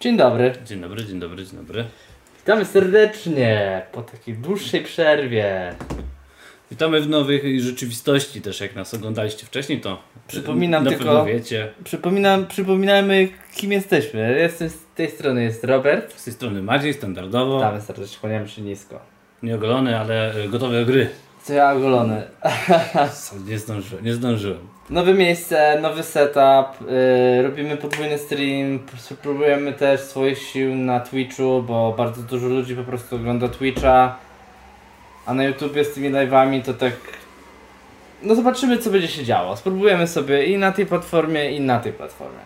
Dzień dobry. Dzień dobry, dzień dobry, dzień dobry. Witamy serdecznie po takiej dłuższej przerwie. Witamy w nowej rzeczywistości też, jak nas oglądaliście wcześniej, to Przypominam na tylko- wiecie. Przypominam, przypominamy kim jesteśmy. Jestem z tej strony jest Robert. Z tej strony Maciej, standardowo, Witamy serdecznie, kłaniamy się nisko. nieogolony, ale gotowy do gry. Co ja ogolony. Nie zdążyłem, nie zdążyłem. Nowe miejsce, nowy setup, yy, robimy podwójny stream, p- próbujemy też swoich sił na Twitchu, bo bardzo dużo ludzi po prostu ogląda Twitcha, a na YouTubie z tymi live'ami to tak... No zobaczymy co będzie się działo, spróbujemy sobie i na tej platformie i na tej platformie.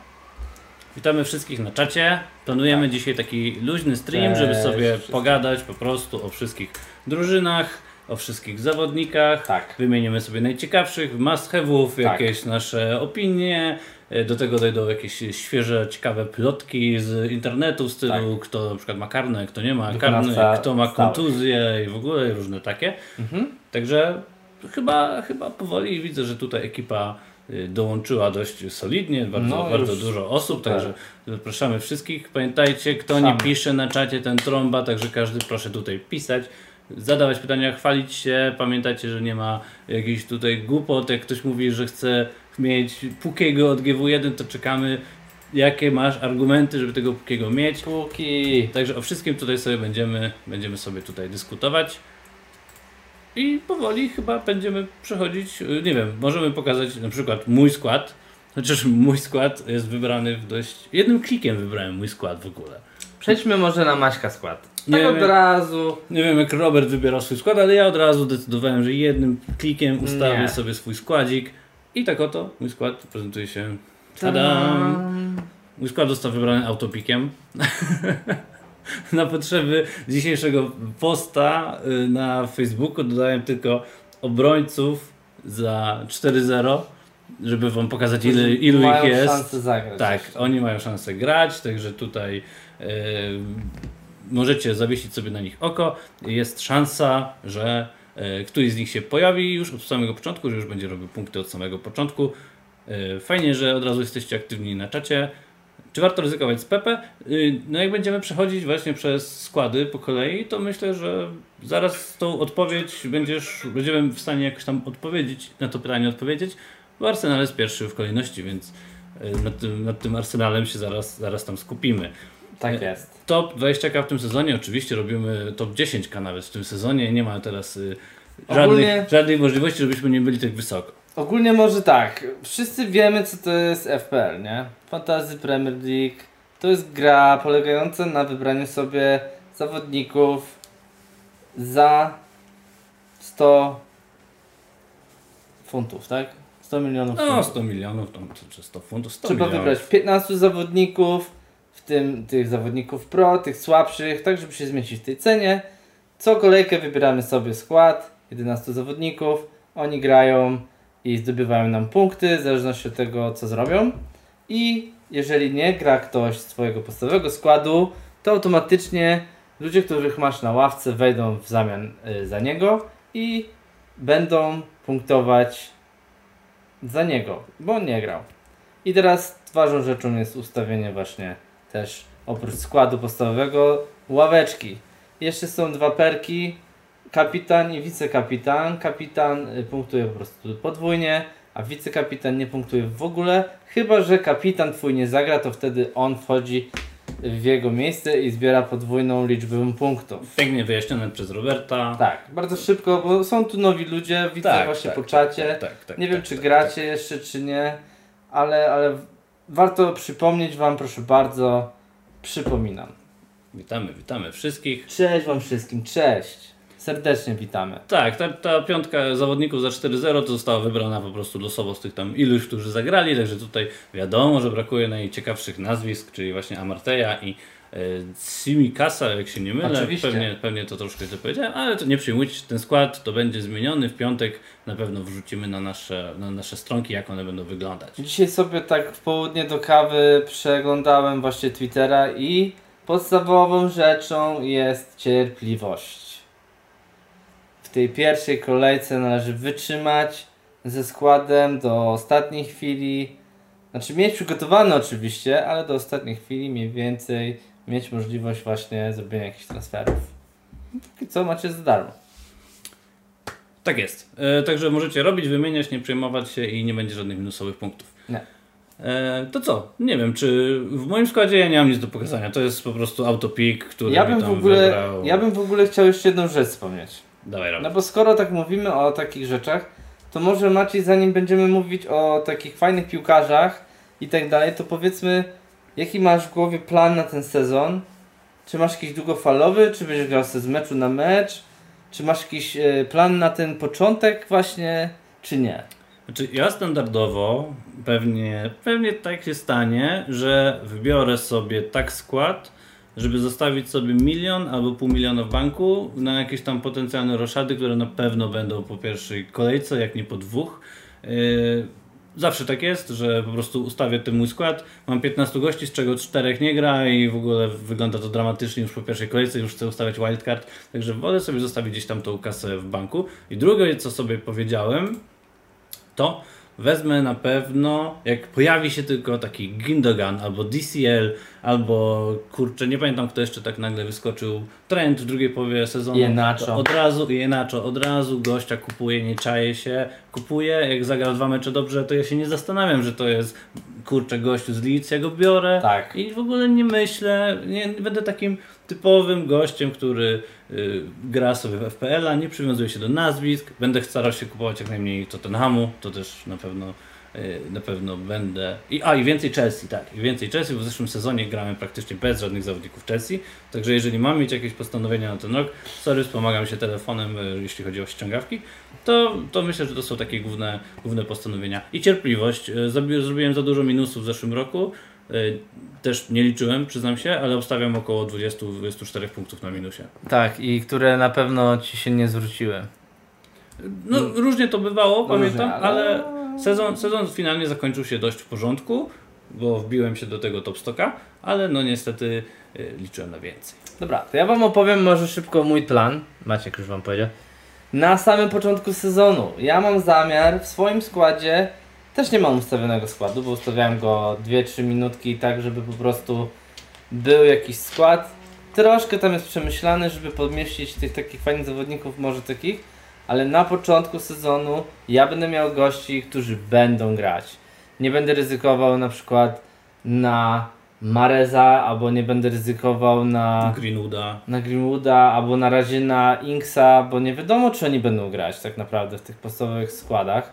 Witamy wszystkich na czacie. Planujemy dzisiaj taki luźny stream, Cześć żeby sobie wszystkim. pogadać po prostu o wszystkich drużynach, o wszystkich zawodnikach. Tak. Wymienimy sobie najciekawszych, must have'ów, Tak. jakieś nasze opinie. E, Do tego dojdą jakieś świeże, ciekawe plotki z internetu w stylu kto na przykład ma karne, kto nie ma karny, kto ma kontuzję i w ogóle różne takie. Mhm. Także chyba, chyba powoli widzę, że tutaj ekipa y, dołączyła dość solidnie, bardzo, No, bardzo dużo osób, super. także zapraszamy wszystkich. Pamiętajcie, kto nie pisze na czacie, ten trąba, także każdy proszę tutaj pisać, zadawać pytania, chwalić się. Pamiętajcie, że nie ma jakichś tutaj głupot, jak ktoś mówi, że chce mieć Pukiego od GW1, to czekamy. Jakie masz argumenty, żeby tego Pukiego mieć? Póki. Także o wszystkim tutaj sobie będziemy, będziemy sobie tutaj dyskutować. I powoli chyba będziemy przechodzić, y, nie wiem, możemy pokazać na przykład mój skład. Chociaż mój skład jest wybrany w dość. Jednym klikiem wybrałem mój skład w ogóle. Przejdźmy może na Maćka skład. Nie Tak od razu. Nie wiem jak Robert wybierał swój skład, ale ja od razu decydowałem, że jednym klikiem ustawię Nie. sobie swój składzik. I tak oto mój skład prezentuje się. Tadam! Mój skład został wybrany autopikiem. na potrzeby dzisiejszego posta y, na Facebooku dodałem tylko obrońców za 4-0, żeby wam pokazać ile, ilu Mają ich jest. szansę zagrać. Tak, jeszcze. oni mają szansę grać, także tutaj e, możecie zawiesić sobie na nich oko. Jest szansa, że e, któryś z nich się pojawi już od samego początku, że już będzie robił punkty od samego początku. E, fajnie, że od razu jesteście aktywni na czacie. Czy warto ryzykować z Pepe? Y, No jak będziemy przechodzić właśnie przez składy po kolei, to myślę, że zaraz tą odpowiedź będziesz, będziemy w stanie jakoś tam odpowiedzieć, na to pytanie odpowiedzieć, bo Arsenal jest pierwszy w kolejności, więc y, nad tym, nad tym Arsenalem się zaraz, zaraz tam skupimy. Tak jest. Top 20k w tym sezonie, oczywiście robimy top 10k nawet w tym sezonie, nie ma teraz y, Ogólnie- żadnych, żadnej możliwości, żebyśmy nie byli tak wysoko. Ogólnie może tak. Wszyscy wiemy, co to jest FPL, nie? Fantasy Premier League. To jest gra polegająca na wybraniu sobie zawodników za 100 funtów, tak? 100 milionów No funtów. 100 milionów, tam, czy- czy 100 funtów, 100 Trzeba milionów. wybrać 15 zawodników, w tym tych zawodników pro, tych słabszych, tak żeby się zmieścić w tej cenie. Co kolejkę wybieramy sobie skład, 11 zawodników, oni grają i zdobywają nam punkty, w zależności od tego, co zrobią. I jeżeli nie gra ktoś z Twojego podstawowego składu, to automatycznie ludzie, których masz na ławce, wejdą w zamian y, za niego i będą punktować za niego, bo on nie grał. I teraz ważną rzeczą jest ustawienie właśnie też oprócz składu podstawowego ławeczki. Jeszcze są dwa perki, kapitan i wicekapitan. Kapitan y, punktuje po prostu podwójnie, a wicekapitan nie punktuje w ogóle, chyba że kapitan twój nie zagra, to wtedy on wchodzi w jego miejsce i zbiera podwójną liczbę punktów. Pięknie wyjaśnione przez Roberta. Tak, bardzo szybko, bo są tu nowi ludzie, widzę Tak, właśnie tak, po czacie. tak, tak, tak, nie wiem, tak, czy gracie jeszcze, czy nie, ale, ale warto przypomnieć Wam, proszę bardzo, przypominam. Witamy, witamy wszystkich. Cześć Wam wszystkim, cześć. Serdecznie witamy. Tak, ta, ta piątka zawodników za 4-0 to została wybrana po prostu losowo z tych tam iluś, którzy zagrali, także tutaj wiadomo, że brakuje najciekawszych nazwisk, czyli właśnie Amarteja i e, Simikasa, jak się nie mylę. Oczywiście. Pewnie, pewnie to troszkę źle powiedziałem, ale to nie przejmujcie się, ten skład to będzie zmieniony w piątek, na pewno wrzucimy na nasze, na nasze stronki, jak one będą wyglądać. Dzisiaj sobie tak w południe do kawy przeglądałem właśnie Twittera i podstawową rzeczą jest cierpliwość. W tej pierwszej kolejce należy wytrzymać ze składem do ostatniej chwili znaczy mieć przygotowane oczywiście, ale do ostatniej chwili mniej więcej mieć możliwość właśnie zrobienia jakichś transferów. Co macie za darmo. Tak jest. E, także możecie robić, wymieniać, nie przejmować się i nie będzie żadnych minusowych punktów. Nie. E, to co? Nie wiem, czy w moim składzie ja nie mam nic do pokazania. To jest po prostu autopik, który Ja bym, tam w ogóle, wybrał. ja bym w ogóle chciał jeszcze jedną rzecz wspomnieć. Dawaj, No bo skoro tak mówimy o takich rzeczach, to może Maciej, zanim będziemy mówić o takich fajnych piłkarzach i tak dalej, to powiedzmy, jaki masz w głowie plan na ten sezon? Czy masz jakiś długofalowy, czy będziesz grał z meczu na mecz? Czy masz jakiś e, plan na ten początek właśnie, czy nie? Znaczy, ja standardowo pewnie, pewnie tak się stanie, że wybiorę sobie tak skład, żeby zostawić sobie milion albo pół miliona w banku na jakieś tam potencjalne roszady, które na pewno będą po pierwszej kolejce, jak nie po dwóch. Yy, Zawsze tak jest, że po prostu ustawię ten mój skład. Mam 15 gości, z czego 4 nie gra i w ogóle wygląda to dramatycznie już po pierwszej kolejce, już chcę ustawiać wildcard. Także wolę sobie zostawić gdzieś tam tą kasę w banku. I drugie, co sobie powiedziałem, to wezmę na pewno, jak pojawi się tylko taki Gindogan albo DCL, albo kurczę, nie pamiętam kto jeszcze tak nagle wyskoczył, trend w drugiej połowie sezonu. Ienacho. To Od razu, Ienacho, od razu gościa kupuję, nie czaję się, kupuję, jak zagra dwa mecze dobrze, to ja się nie zastanawiam, że to jest kurczę gościu z Leeds, ja go biorę Tak. i w ogóle nie myślę, nie, będę takim typowym gościem, który y, gra sobie w FPL-a, nie przywiązuje się do nazwisk, będę starał się kupować jak najmniej Tottenhamu, to też na pewno na pewno będę. I, a i więcej Chelsea, tak. I więcej Chelsea, bo w zeszłym sezonie grałem praktycznie bez żadnych zawodników Chelsea. Także jeżeli mam mieć jakieś postanowienia na ten rok, sorry, wspomagam się telefonem, y, jeśli chodzi o ściągawki, to, to myślę, że to są takie główne, główne postanowienia. I cierpliwość. Y, Zrobi, zrobiłem za dużo minusów w zeszłym roku. Y, Też nie liczyłem, przyznam się, ale obstawiam około 20-24 punktów na minusie. Tak, i które na pewno ci się nie zwróciły. No, różnie to bywało, No, różnie, pamiętam, ale- ale sezon, sezon finalnie zakończył się dość w porządku, bo wbiłem się do tego top stocka, ale no niestety y, liczyłem na więcej. Dobra, to ja wam opowiem może szybko mój plan. Maciek już wam powiedział. Na samym początku sezonu. Ja mam zamiar w swoim składzie. Też nie mam ustawionego składu, bo ustawiałem go 2-3 minutki tak, żeby po prostu był jakiś skład. Troszkę tam jest przemyślany, żeby podmieścić tych takich fajnych zawodników, może takich, ale na początku sezonu ja będę miał gości, którzy będą grać. Nie będę ryzykował na przykład na Mareza, albo nie będę ryzykował na Greenwooda. na Greenwooda albo na razie na Inksa, bo nie wiadomo czy oni będą grać tak naprawdę w tych podstawowych składach.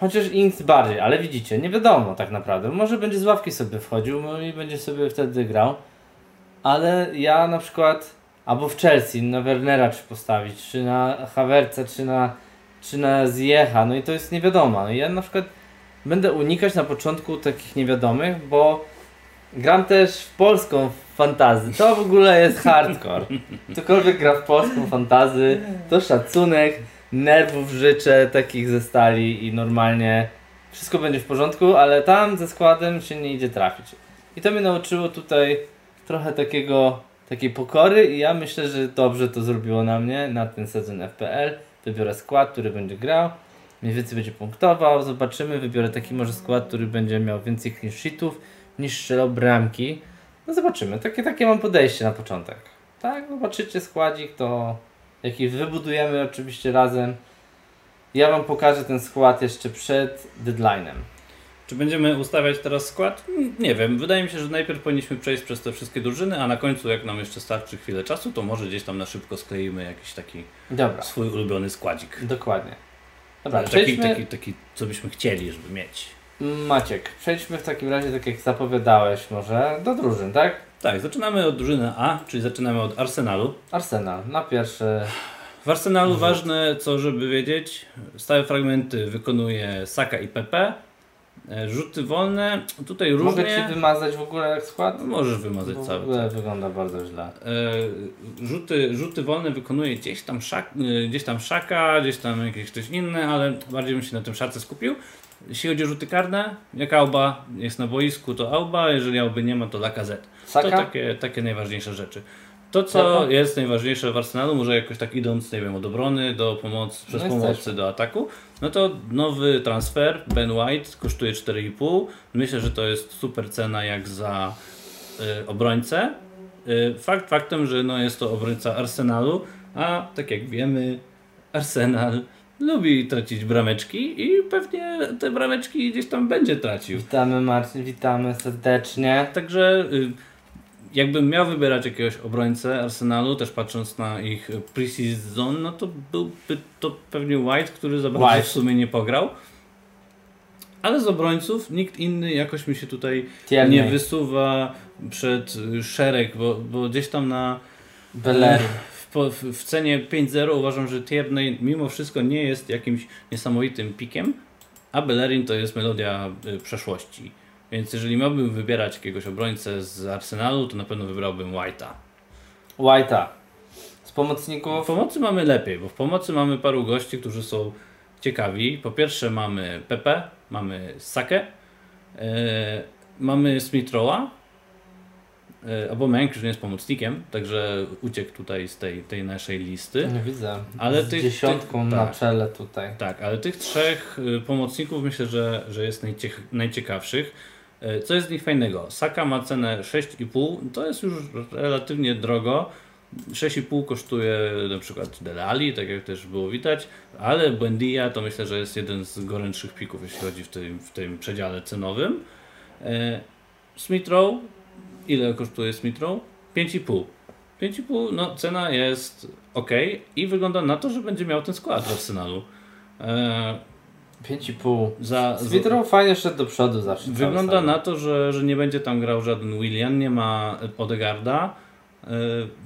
Chociaż Inks bardziej, ale widzicie, nie wiadomo tak naprawdę. Może będzie z ławki sobie wchodził no i będzie sobie wtedy grał. Ale ja na przykład albo w Chelsea na Wernera czy postawić, czy na Havertza, czy na, czy na Ziecha, no i to jest nie wiadomo. No ja na przykład będę unikać na początku takich niewiadomych, bo gram też w polską fantazy. To w ogóle jest hardcore. Ktokolwiek gra w polską fantazy, to szacunek, nerwów życzę takich ze stali i normalnie wszystko będzie w porządku, ale tam ze składem się nie idzie trafić. I to mnie nauczyło tutaj trochę takiego, takiej pokory i ja myślę, że dobrze to zrobiło na mnie, na ten sezon FPL. Wybiorę skład, który będzie grał, mniej więcej będzie punktował, zobaczymy, wybiorę taki może skład, który będzie miał więcej clean sheetów niż strzelał bramki. No zobaczymy, takie, takie mam podejście na początek. Tak, zobaczycie składzik, to jaki wybudujemy oczywiście razem. Ja Wam pokażę ten skład jeszcze przed deadline'em. Czy będziemy ustawiać teraz skład? Mm, Nie wiem. Wydaje mi się, że najpierw powinniśmy przejść przez te wszystkie drużyny, a na końcu, jak nam jeszcze starczy chwilę czasu, to może gdzieś tam na szybko skleimy jakiś taki Dobra, swój ulubiony składzik. dokładnie. Dobra, taki, przejdźmy... taki, taki, co byśmy chcieli, żeby mieć. Maciek, przejdźmy w takim razie, tak jak zapowiadałeś może, do drużyn, tak? Tak, zaczynamy od drużyny A, czyli zaczynamy od Arsenalu. Arsenal, na pierwsze... W Arsenalu ważne, co żeby wiedzieć, stałe fragmenty wykonuje Saka i Pepe. E, Rzuty wolne, tutaj Mogę różnie. Ci wymazać w ogóle skład? Możesz wymazać w cały. ogóle wygląda bardzo źle. E, Rzuty, rzuty wolne wykonuje gdzieś tam, szak, e, gdzieś tam Szaka, gdzieś tam jakiś ktoś inny, ale bardziej bym się na tym Szace skupił. Jeśli chodzi o rzuty karne, jak Auba jest na boisku, to Auba, jeżeli Auby nie ma, to Lacazette. To takie, takie najważniejsze rzeczy. To, co jest najważniejsze w Arsenalu, może jakoś tak idąc, nie wiem, od obrony do pomocy, przez No pomocy do ataku, no to nowy transfer, Ben White, kosztuje 4,5. Myślę, że to jest super cena jak za y, obrońcę. Y, fakt faktem, że no jest to obrońca Arsenalu, a tak jak wiemy, Arsenal lubi tracić brameczki i pewnie te brameczki gdzieś tam będzie tracił. Witamy Marcin, witamy serdecznie. Także y, jakbym miał wybierać jakiegoś obrońcę Arsenalu, też patrząc na ich pre-season, no to byłby to pewnie White, który za bardzo White. w sumie nie pograł. Ale z obrońców nikt inny jakoś mi się tutaj Tierney, nie wysuwa przed szereg, bo, bo gdzieś tam na Bellerin. w, w, w cenie 5-0 uważam, że Tierney mimo wszystko nie jest jakimś niesamowitym pikiem, a Bellerin to jest melodia y, przeszłości. Więc jeżeli miałbym wybierać jakiegoś obrońcę z Arsenalu, to na pewno wybrałbym White'a. White'a. Z W pomocników pomocy mamy lepiej, bo w pomocy mamy paru gości, którzy są ciekawi. Po pierwsze mamy Pepe, mamy Sakę, e, mamy Smithrowa, e, Aubameyang już nie jest pomocnikiem, także uciekł tutaj z tej, tej naszej listy. nie widzę. Ale z tych- dziesiątką tych- na tak. czele tutaj. Tak, ale tych trzech y, pomocników myślę, że, że jest najciek najciekawszych. Y, Co jest z nich fajnego? Saka ma cenę 6,5, to jest już relatywnie drogo. 6,5 kosztuje na przykład Dele Alli, tak jak też było widać, ale Buendia to myślę, że jest jeden z gorętszych pików, jeśli chodzi w tym, w tym przedziale cenowym. E, Smith Rowe, ile kosztuje Smith Rowe? 5,5. 5,5, no cena jest ok i wygląda na to, że będzie miał ten skład w Arsenalu. E, 5,5. za, Z Witrą fajnie szedł do przodu zawsze. Wygląda na to, że, że nie będzie tam grał żaden William, nie ma Odegarda, y,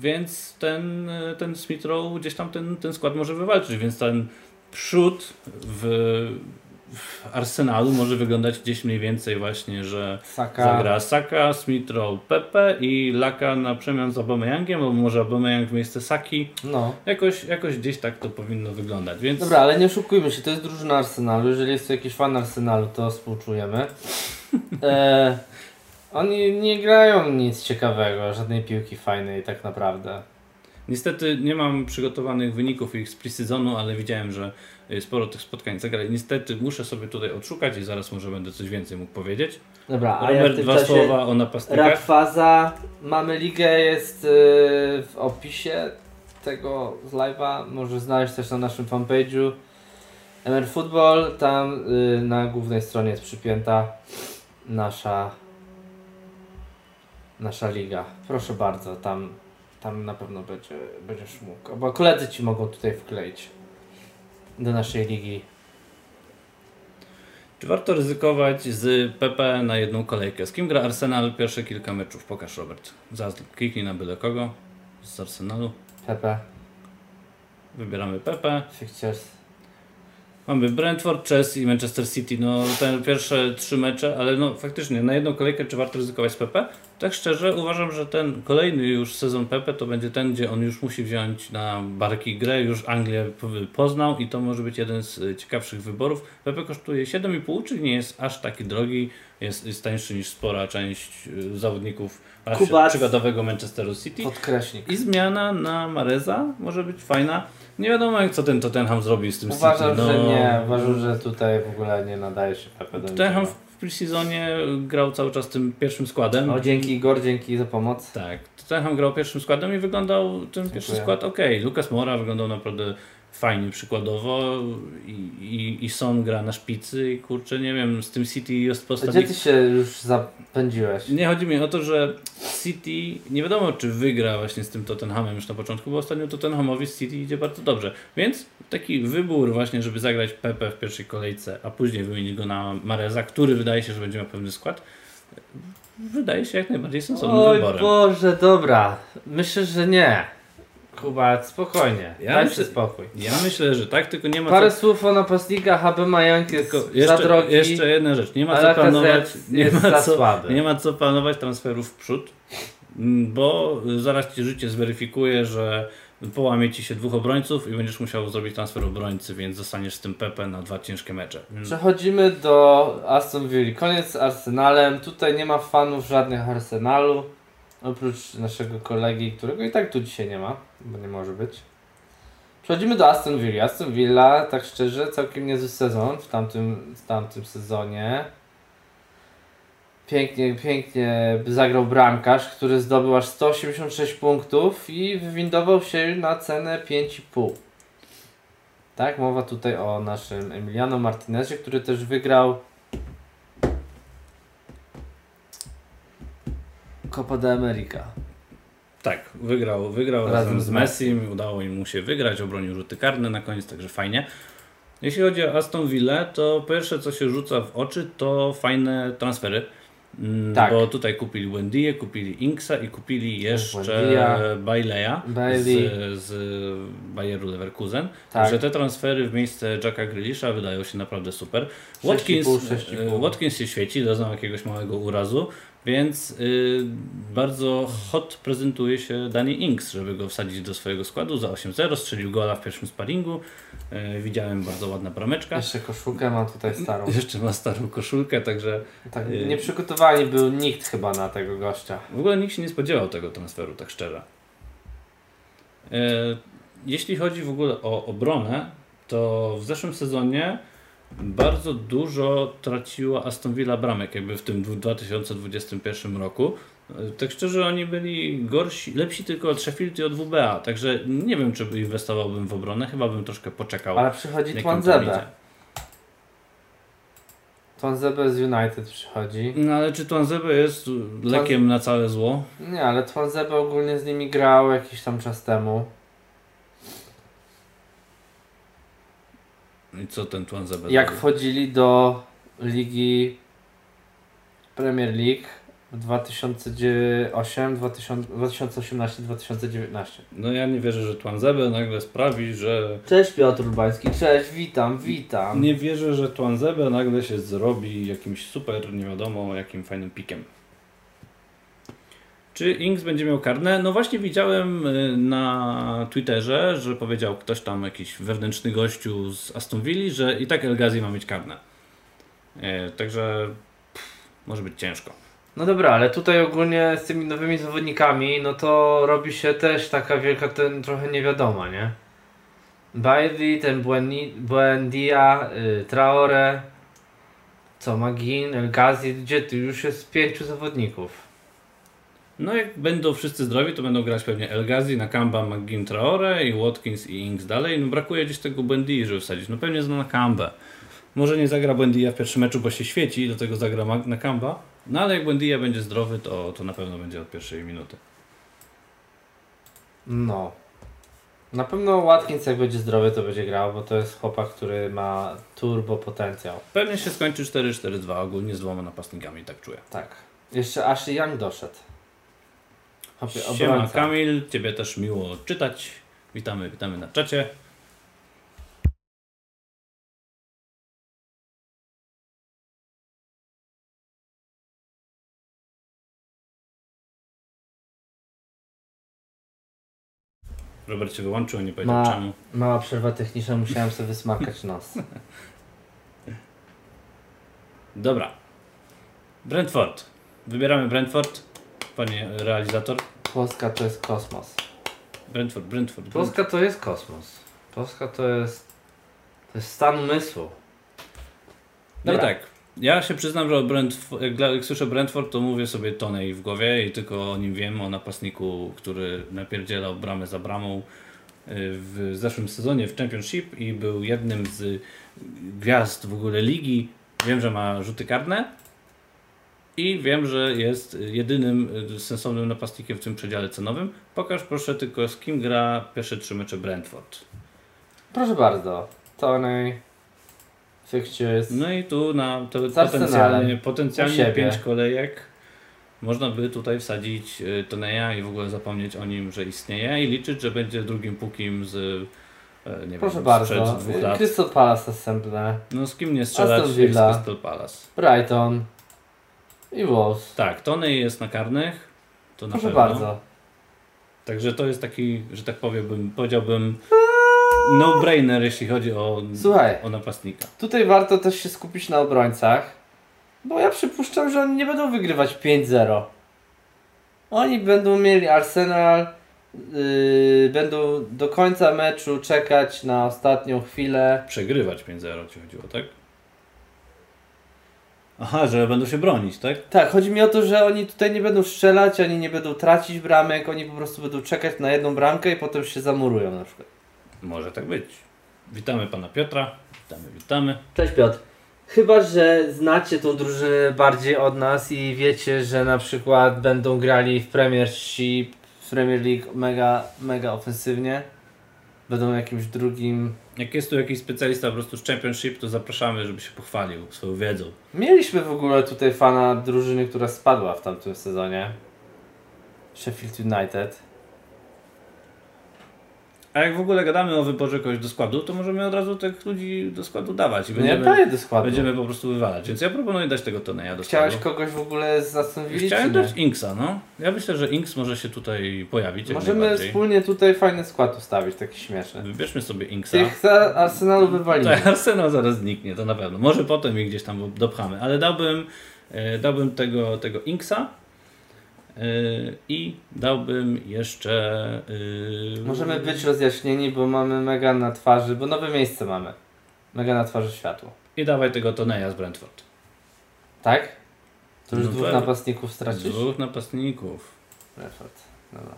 więc ten, y, ten Smith Rowe gdzieś tam ten, ten skład może wywalczyć, więc ten przód w Arsenalu może wyglądać gdzieś mniej więcej właśnie, że Saka. zagra Saka, Smith Rowe, Pepe i Laka na przemian z Aubameyangiem, albo może Aubameyang w miejsce Saki. No. Jakoś, jakoś gdzieś tak to powinno wyglądać, więc Dobra, ale nie oszukujmy się, to jest drużyna Arsenalu. Jeżeli jest tu jakiś fan Arsenalu, to współczujemy. E, oni nie grają nic ciekawego, żadnej piłki fajnej tak naprawdę. Niestety nie mam przygotowanych wyników ich z pre-sezonu, ale widziałem, że y, sporo tych spotkań zagrali. Niestety muszę sobie tutaj odszukać i zaraz może będę coś więcej mógł powiedzieć. Dobra, a ja Robert, tym dwa słowa o napastnikach. Rakfaza, mamy ligę, jest y, w opisie tego z live'a, może znaleźć też na naszym fanpage'u. MR Football, tam y, na głównej stronie jest przypięta nasza nasza liga. Proszę bardzo, tam, tam na pewno będzie, będziesz mógł. Bo koledzy ci mogą tutaj wkleić do naszej ligi. Czy warto ryzykować z PP na jedną kolejkę? Z kim gra Arsenal pierwsze kilka meczów? Pokaż Robert. Zaraz kliknij na byle kogo z Arsenalu. Pepe, Wybieramy PP. Fixtures. Mamy Brentford, Chelsea i Manchester City. No te pierwsze trzy mecze, ale no faktycznie na jedną kolejkę czy warto ryzykować z PP? Tak szczerze uważam, że ten kolejny już sezon PP to będzie ten, gdzie on już musi wziąć na barki grę, już Anglię po- poznał i to może być jeden z y, ciekawszych wyborów. PP kosztuje 7,5, czyli nie jest aż taki drogi, jest, jest tańszy niż spora część y, zawodników Kubac. Przykładowo Manchesteru City. Podkreśnik. I zmiana na Mareza może być fajna. Nie wiadomo jak co ten Tottenham zrobi z tym Uważam, City. No, że nie. Uważam, że tutaj w ogóle nie nadaje się Pepe do Tottenham w pre-seasonie grał cały czas tym pierwszym składem. O, dzięki Igor, dzięki za pomoc. Tak, Tottenham grał pierwszym składem i wyglądał ten pierwszy Dziękuję. skład ok. Lucas Mora wyglądał naprawdę fajnie przykładowo i, i, i Son gra na szpicy i kurczę, nie wiem, z tym City jest Gdzie postawić... ty się już zapędziłeś? Nie chodzi mi o to, że City nie wiadomo czy wygra właśnie z tym Tottenhamem już na początku, bo ostatnio Tottenhamowi z City idzie bardzo dobrze. Więc taki wybór właśnie, żeby zagrać Pepe w pierwszej kolejce, a później wymienić go na Mareza, który wydaje się, że będzie miał pewny skład, wydaje się jak najbardziej sensownym Oj wyborem. Boże, dobra. Myślę, że nie. Kuba, spokojnie. Ja Daj myślę- spokój. Ja myślę, że tak, tylko nie ma Parę co... słów o napastnikach, HB Majank jest Tylko za jeszcze, drogi, jeszcze jedna rzecz, nie ma co planować, nie ma co, słaby. nie ma co planować transferów w przód, m, bo zaraz ci życie zweryfikuje, że połamie ci się dwóch obrońców i będziesz musiał zrobić transfer obrońcy, więc zostaniesz z tym Pepe na dwa ciężkie mecze. Mm, Przechodzimy do Aston Villa. Koniec z Arsenalem. Tutaj nie ma fanów żadnych Arsenalu. Oprócz naszego kolegi, którego i tak tu dzisiaj nie ma, bo nie może być. Przechodzimy do Aston Villa. Aston Villa, tak szczerze, całkiem niezły sezon w tamtym, w tamtym sezonie. Pięknie, pięknie zagrał bramkarz, który zdobył aż 186 punktów i wywindował się na cenę 5,5. Tak, mowa tutaj o naszym Emiliano Martinezie, który też wygrał Copa de America. Tak, wygrał, wygrał Razem razem, z Messim, udało mu się wygrać, obronił rzuty karne na koniec, także fajnie. Jeśli chodzi o Aston Villa, to pierwsze co się rzuca w oczy to fajne transfery. Mm, Tak. Bo tutaj kupili Wendy'ę, kupili Inksa i kupili jeszcze. Baileya Bailey. z, z Bayeru Leverkusen. Tak. Także te transfery w miejsce Jacka Grealisha wydają się naprawdę super. 6,5, Watkins, 6,5. e, Watkins się świeci, doznał jakiegoś małego urazu, więc y, bardzo hot prezentuje się Danny Inks, żeby go wsadzić do swojego składu za 8-0, strzelił gola w pierwszym sparingu. E, widziałem bardzo ładna brameczka. Jeszcze koszulkę mam tutaj starą. Jeszcze ma starą koszulkę, także Tak, Y- nie przygotowani był nikt chyba na tego gościa. w ogóle nikt się nie spodziewał tego transferu, tak szczerze. Jeśli chodzi w ogóle o obronę, to w zeszłym sezonie bardzo dużo traciła Aston Villa bramek, jakby w tym dwu- 2021 roku. Tak szczerze, oni byli gorsi, lepsi tylko od Sheffield i od WBA, także nie wiem, czy inwestowałbym w obronę, chyba bym troszkę poczekał. Ale przychodzi Twanzebe. Twanzebe z United przychodzi. No ale czy Twanzebe jest lekiem na całe zło? Nie, ale Twanzebe ogólnie z nimi grał jakiś tam czas temu. I co ten Jak wchodzili do ligi Premier League w 2008, 2018, 2019. No ja nie wierzę, że Twanzebe nagle sprawi, że... Cześć Piotr Urbański, cześć, witam, witam. Nie wierzę, że Twanzebe nagle się zrobi jakimś super, nie wiadomo, jakim fajnym pikiem. Czy Inks będzie miał karne? No właśnie widziałem y, na Twitterze, że powiedział ktoś tam, jakiś wewnętrzny gościu z Aston Villa, że i tak El Ghazi ma mieć karne. E, Także pff, może być ciężko. No dobra, ale tutaj ogólnie z tymi nowymi zawodnikami, no to robi się też taka wielka, ten trochę niewiadoma, nie? Bailey, ten Buendia, y, Traore, co, Magin, El Ghazi, gdzie tu już jest pięciu zawodników. No jak będą wszyscy zdrowi, to będą grać pewnie El Ghazi, Nakamba, McGinn, Traore i Watkins i Inks dalej. No brakuje gdzieś tego Buendii, żeby wsadzić. No pewnie zna Nakambę. Może nie zagra Buendia w pierwszym meczu, bo się świeci, do tego zagra Nakamba. No ale jak Buendia będzie zdrowy, to, to na pewno będzie od pierwszej minuty. No. Na pewno Watkins jak będzie zdrowy to będzie grał, bo to jest chłopak, który ma turbo potencjał. Pewnie się skończy 4-4-2 ogólnie z dwoma napastnikami, tak czuję. Tak. Jeszcze Ashley Young doszedł. Siema obrońca. Kamil, Ciebie też miło czytać. Witamy, witamy na czacie. Robert się wyłączył, nie powiedział Ma- czemu. Mała przerwa techniczna, musiałem sobie wysmakać nos. Dobra. Brentford. Wybieramy Brentford. Panie realizator. Polska to jest kosmos. Brentford, Brentford. Brentford. Polska to jest kosmos. Polska to jest. To jest stan umysłu. No i Dobra. tak. Ja się przyznam, że o Brentford, jak, dla- jak słyszę Brentford, to mówię sobie Tonej w głowie i tylko o nim wiem, o napastniku, który napierdzielał bramę za bramą y, w zeszłym sezonie w Championship i był jednym z gwiazd w ogóle ligi. Wiem, że ma rzuty karne i wiem, że jest jedynym y, sensownym napastnikiem w tym przedziale cenowym. Pokaż proszę tylko z kim gra pierwsze trzy mecze Brentford. Proszę bardzo. Tony. Fixtures. No i tu na to potencjalnie, potencjalnie pięć kolejek można by tutaj wsadzić y, Toneja i w ogóle zapomnieć o nim, że istnieje i liczyć, że będzie drugim pukim z e, nie Proszę wiem, bardzo. dwóch lat. Crystal Palace następne. No z kim nie strzelać Aston Villa. Crystal Palace. Brighton. I Wolves. Tak, Tonej jest na karnych. To na Proszę pewno. bardzo. Także to jest taki, że tak powiem, bym, powiedziałbym no-brainer, jeśli chodzi o, Słuchaj. o napastnika. Tutaj warto też się skupić na obrońcach. Bo ja przypuszczam, że oni nie będą wygrywać 5-0. Oni będą mieli Arsenal, yy, będą do końca meczu czekać na ostatnią chwilę. Przegrywać 5-0 ci chodziło, tak? Aha, że będą się bronić, tak? Tak, chodzi mi o to, że oni tutaj nie będą strzelać, ani nie będą tracić bramek, oni po prostu będą czekać na jedną bramkę i potem się zamurują na przykład. Może tak być. Witamy pana Piotra. Witamy, witamy. Cześć Piotr. Chyba, że znacie tą drużynę bardziej od nas i wiecie, że na przykład będą grali w Premiership, w Premier League mega, mega ofensywnie. Będą jakimś drugim... Jak jest tu jakiś specjalista po prostu z Championship, to zapraszamy, żeby się pochwalił swoją wiedzą. Mieliśmy w ogóle tutaj fana drużyny, która spadła w tamtym sezonie. Sheffield United. A jak w ogóle gadamy o wyborze kogoś do składu, to możemy od razu tych ludzi do składu dawać i No ja będziemy, daję do składu. będziemy po prostu wywalać. Więc ja proponuję dać tego Toneja do Chciałeś składu. kogoś w ogóle z Aston Villa, Chciałem dać Inksa, no. Ja myślę, że Inks może się tutaj pojawić Możemy wspólnie tutaj fajny skład ustawić, taki śmieszny. Wybierzmy sobie Inksa. Tych za Arsenalu wywalimy. Tak, Arsenal zaraz zniknie, to na pewno. Może potem ich gdzieś tam dopchamy, ale dałbym, e, dałbym tego, tego Inksa i dałbym jeszcze... e, Możemy być rozjaśnieni, bo mamy mega na twarzy, bo nowe miejsce mamy. Mega na twarzy światło. I dawaj tego Toneja z Brentford. Tak? To już No dwóch pewnie. napastników stracisz? Dwóch napastników. Brentford. Dobra.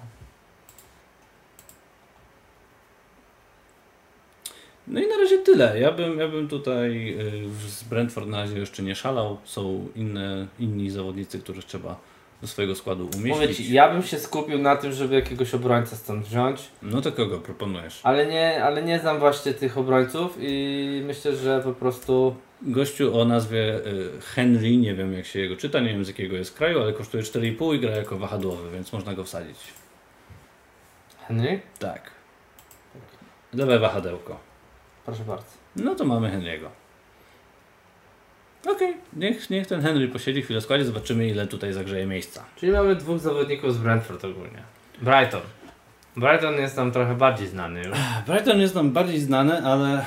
No i na razie tyle. Ja bym, ja bym tutaj y, z Brentford na razie jeszcze nie szalał. Są inne, inni zawodnicy, których trzeba do swojego składu Mówię umieścić. ci, ja bym się skupił na tym, żeby jakiegoś obrońcę stąd wziąć, No to kogo proponujesz? ale nie, ale nie znam właśnie tych obrońców i myślę, że po prostu Gościu o nazwie y, Henry, nie wiem jak się jego czyta, nie wiem z jakiego jest kraju, ale kosztuje 4,5 i gra jako wahadłowy, więc można go wsadzić. Henry? Tak. Lewe wahadełko. Proszę bardzo. No to mamy Henry'ego. Okej, niech, niech ten Henry posiedzi chwilę w składzie, zobaczymy ile tutaj zagrzeje miejsca. Czyli mamy dwóch zawodników z Brentford ogólnie. Brighton. Brighton jest nam trochę bardziej znany już. Brighton jest nam bardziej znany, ale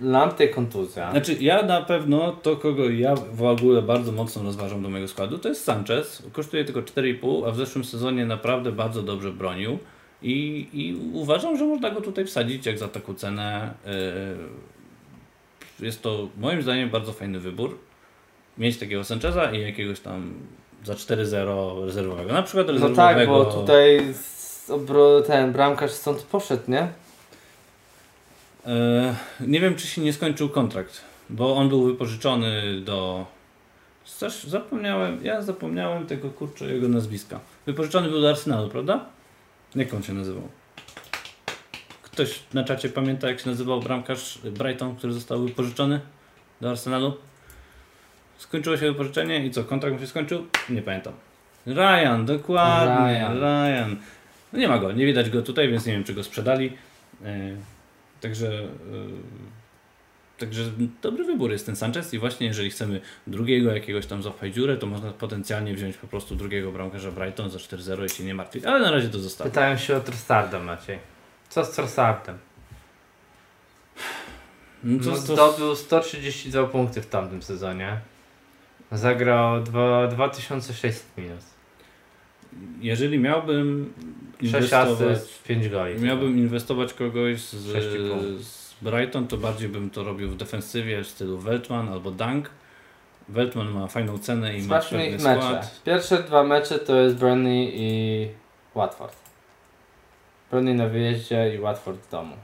Lamptey kontuzja. Znaczy, ja na pewno to, kogo ja w ogóle bardzo mocno rozważam do mojego składu, to jest Sanchez. Kosztuje tylko 4,5, a w zeszłym sezonie naprawdę bardzo dobrze bronił. I, I uważam, że można go tutaj wsadzić jak za taką cenę. Yy, Jest to moim zdaniem bardzo fajny wybór. Mieć takiego Sancheza i jakiegoś tam za 4-0 rezerwowego. Na przykład No rezerwowego. tak, bo tutaj ten bramkarz stąd poszedł, nie? E, nie wiem, czy się nie skończył kontrakt, bo on był wypożyczony do. Coś zapomniałem, ja zapomniałem tego kurczę jego nazwiska. Wypożyczony był do Arsenalu, prawda? Jak on się nazywał? Ktoś na czacie pamięta, jak się nazywał bramkarz Brighton, który został wypożyczony do Arsenalu? Skończyło się wypożyczenie i co? Kontrakt mu się skończył? Nie pamiętam. Ryan, dokładnie, Ryan. Ryan. No nie ma go, nie widać go tutaj, więc nie wiem, czy go sprzedali. E, Także, yy, także dobry wybór jest ten Sanchez i właśnie jeżeli chcemy drugiego jakiegoś tam zapchać dziurę, to można potencjalnie wziąć po prostu drugiego bramkarza Brighton za 4-0 i się nie martwić, ale na razie to zostawię. Pytają się o Trossarda, Maciej. Co z Trossardem? No No, zdobył 132 punkty w tamtym sezonie. Zagrał dwa- 2600 minut. jeżeli miałbym 6 inwestować, asyst, 5 goli. miałbym inwestować kogoś z, 6,5. z Brighton, to bardziej bym to robił w defensywie w stylu Weltman albo Dunk. Weltman ma fajną cenę i ma pewny ich mecze. skład. Pierwsze dwa mecze to jest Burnley i Watford. Burnley na wyjeździe i Watford w domu.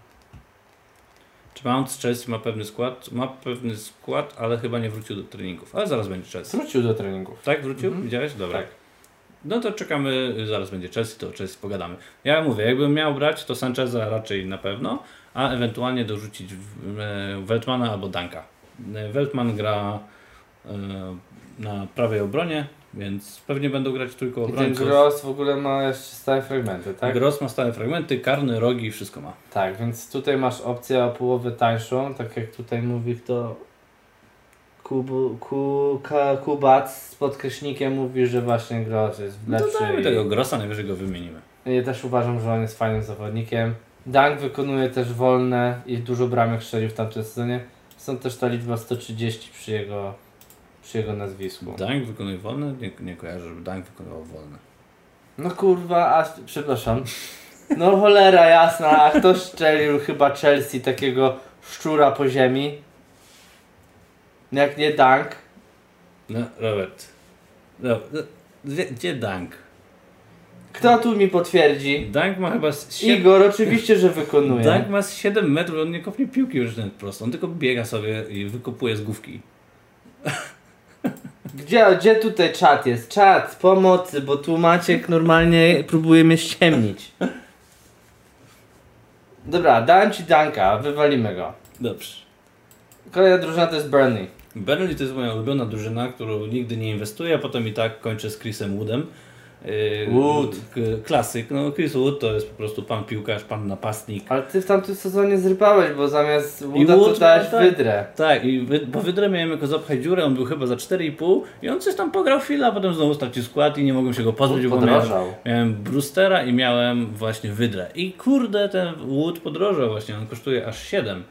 Czy Mount z Chelsea ma pewny skład? Ma pewny skład, ale chyba nie wrócił do treningów. Ale zaraz będzie Chelsea. Wrócił do treningów. Tak, wrócił? Mhm. Widziałeś? Dobra. Tak. No to czekamy, zaraz będzie Chelsea, to o Chelsea pogadamy. Ja mówię, jakbym miał brać, to Sancheza raczej na pewno, a ewentualnie dorzucić e, Weltmana albo Danka. E, Weltman gra e, na prawej obronie, więc pewnie będą grać I ten obrońców. Gross w ogóle ma jeszcze stałe fragmenty, tak? Gross ma stałe fragmenty, karny, rogi, wszystko ma. Tak, więc tutaj masz opcję o połowę tańszą, tak jak tutaj mówi kto Kubu, ku, ka, Kubac z podkreśnikiem mówi, że właśnie Gross jest No lepszy. dajmy i- tego Grossa, najwyżej go wymienimy. Ja też uważam, że on jest fajnym zawodnikiem. Dunk wykonuje też wolne i dużo bramek strzelił w tamtym sezonie. Stąd też ta liczba 130 przy jego, przy jego nazwisku. Dunk wykonuje wolne? Nie, nie kojarzę, żeby Dunk wykonywał wolne. No kurwa, a przepraszam. No cholera jasna, a kto szczelił chyba Chelsea takiego szczura po ziemi? Jak nie Dunk? No, Robert. No, no, gdzie, Dunk? Kto tu mi potwierdzi? Dunk ma chyba z Igor, oczywiście, że wykonuje. Dunk ma z 7 metrów, on nie kopnie piłki już nawet prosto. On tylko biega sobie i wykopuje z główki. Gdzie, gdzie tutaj czat jest? Czat, pomocy, bo tu Maciek normalnie próbuje mnie ściemnić. Dobra, dałem ci Danka, wywalimy go. Dobrze. Kolejna drużyna to jest Burnley. Burnley to jest moja ulubiona drużyna, którą nigdy nie inwestuję, a potem i tak kończę z Chrisem Woodem. Yy, Wood. Klasyk. No Chris Wood to jest po prostu pan piłkarz, pan napastnik. Ale ty w tamtym sezonie zrypałeś, bo zamiast Wooda Wood, to dałeś tak. Wydrę. Tak, i wy, bo wydrę miałem jako zapchać dziurę, on był chyba za 4,5 i on coś tam pograł chwilę, a potem znowu stracił skład i nie mogłem się go pozbyć, bo miałem, Podrożał. miałem Brewstera i miałem właśnie wydrę. I kurde, ten Wood podrożał właśnie, on kosztuje aż 7.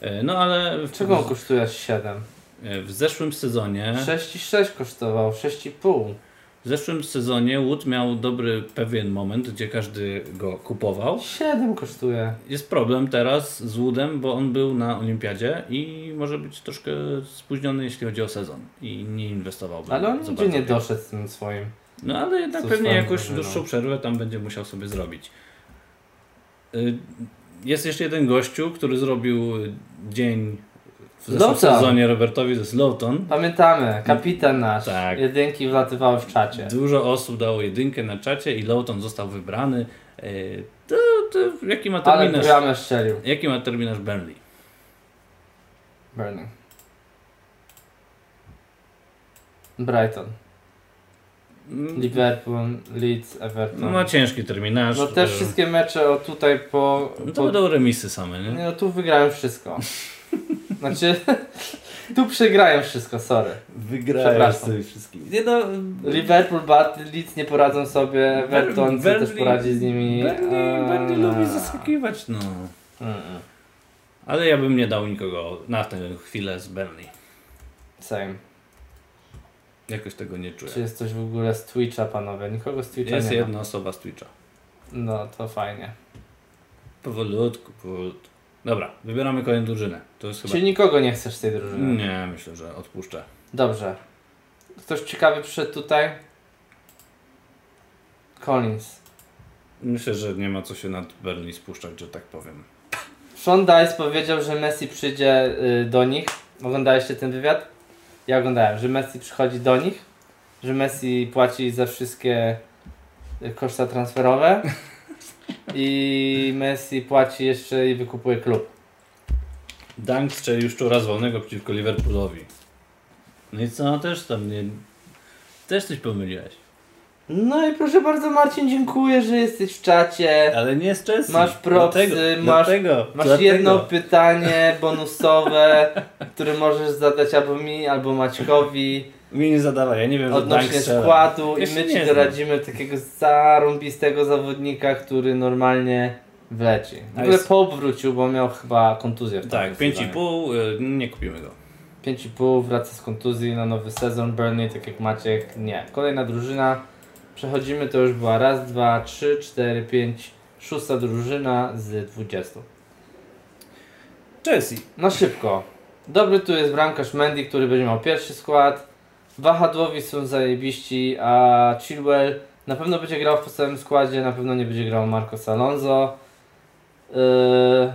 E, No ale w, Czego on kosztuje aż 7? e, w zeszłym sezonie 6,6 kosztował, 6,5. W zeszłym sezonie Wood miał dobry pewien moment, gdzie każdy go kupował. 7 kosztuje. Jest problem teraz z Woodem, bo on był na olimpiadzie i może być troszkę spóźniony, jeśli chodzi o sezon i nie inwestowałby. Ale on nigdzie nie doszedł z tym swoim. No ale jednak pewnie jakąś dłuższą przerwę tam będzie musiał sobie zrobić. Y, Jest jeszcze jeden gościu, który zrobił dzień w zeszłym sezonie Robertowi, to jest Lowton. Pamiętamy, kapitan nasz. Tak. Jedynki wlatywały w czacie. Dużo osób dało jedynkę na czacie i Lowton został wybrany. Y, To, to jaki ma Ale terminarz? bramę szczelił. Jaki ma terminarz Burnley? Burning. Brighton. Mm, Liverpool, Leeds, Everton. No ma ciężki terminarz. No te y, wszystkie mecze o tutaj po... No to po będą remisy same, nie, no tu wygrałem wszystko. Znaczy, tu przegrałem wszystko, sorry. Wygrałeś Przepraszam. sobie wszystkim. Nie no, Liverpool, Bat, Leeds nie poradzą sobie, Everton też poradzi z nimi. Burnley, lubi zaskakiwać, no. Mm, Ale ja bym nie dał nikogo na tę chwilę z Burnley. Same. Jakoś tego nie czuję. Czy jest coś w ogóle z Twitcha, panowie? Nikogo z Twitcha Jest nie jedna osoba z Twitcha. ma. No, to fajnie. Powolutku, powolutku. Dobra, wybieramy kolejną drużynę. To jest chyba... Czyli nikogo nie chcesz z tej drużyny? Nie, myślę, że odpuszczę. Dobrze. Ktoś ciekawy przyszedł tutaj? Collins. Myślę, że nie ma co się nad Burnley spuszczać, że tak powiem. Sean Dice powiedział, że Messi przyjdzie y, do nich. Oglądaliście ten wywiad? Ja oglądałem, że Messi przychodzi do nich, że Messi płaci za wszystkie y, koszta transferowe i Messi płaci jeszcze i wykupuje klub. Dunk strzelił szczura wolnego przeciwko Liverpoolowi. No i co? Też tam nie... Też coś pomyliłeś. No i proszę bardzo Marcin, dziękuję, że jesteś w czacie. Ale nie z Chelsea. Masz propsy, Dlatego, masz- dlatego, Masz dlatego. jedno pytanie bonusowe, które możesz zadać albo mi, albo Maćkowi Mi nie zadawaj, ja nie wiem, Dunk odnośnie składu Ja i my ci znam. doradzimy takiego zarąbistego zawodnika, który normalnie wleci. W ogóle jest- Pope wrócił, bo miał chyba kontuzję w Tak, tamtym sezonie. 5,5, y, nie kupimy go. 5,5 wraca z kontuzji na nowy sezon. Burnley, tak jak Maciek, nie. Kolejna drużyna. Przechodzimy, to już była raz, dwa, trzy, cztery, pięć, szósta drużyna z 20. Chelsea. Na szybko. Dobry tu jest bramkarz Mendy, który będzie miał pierwszy skład. Wahadłowi są zajebiści, a Chilwell na pewno będzie grał w podstawowym składzie, na pewno nie będzie grał Marcos Alonso. Yy...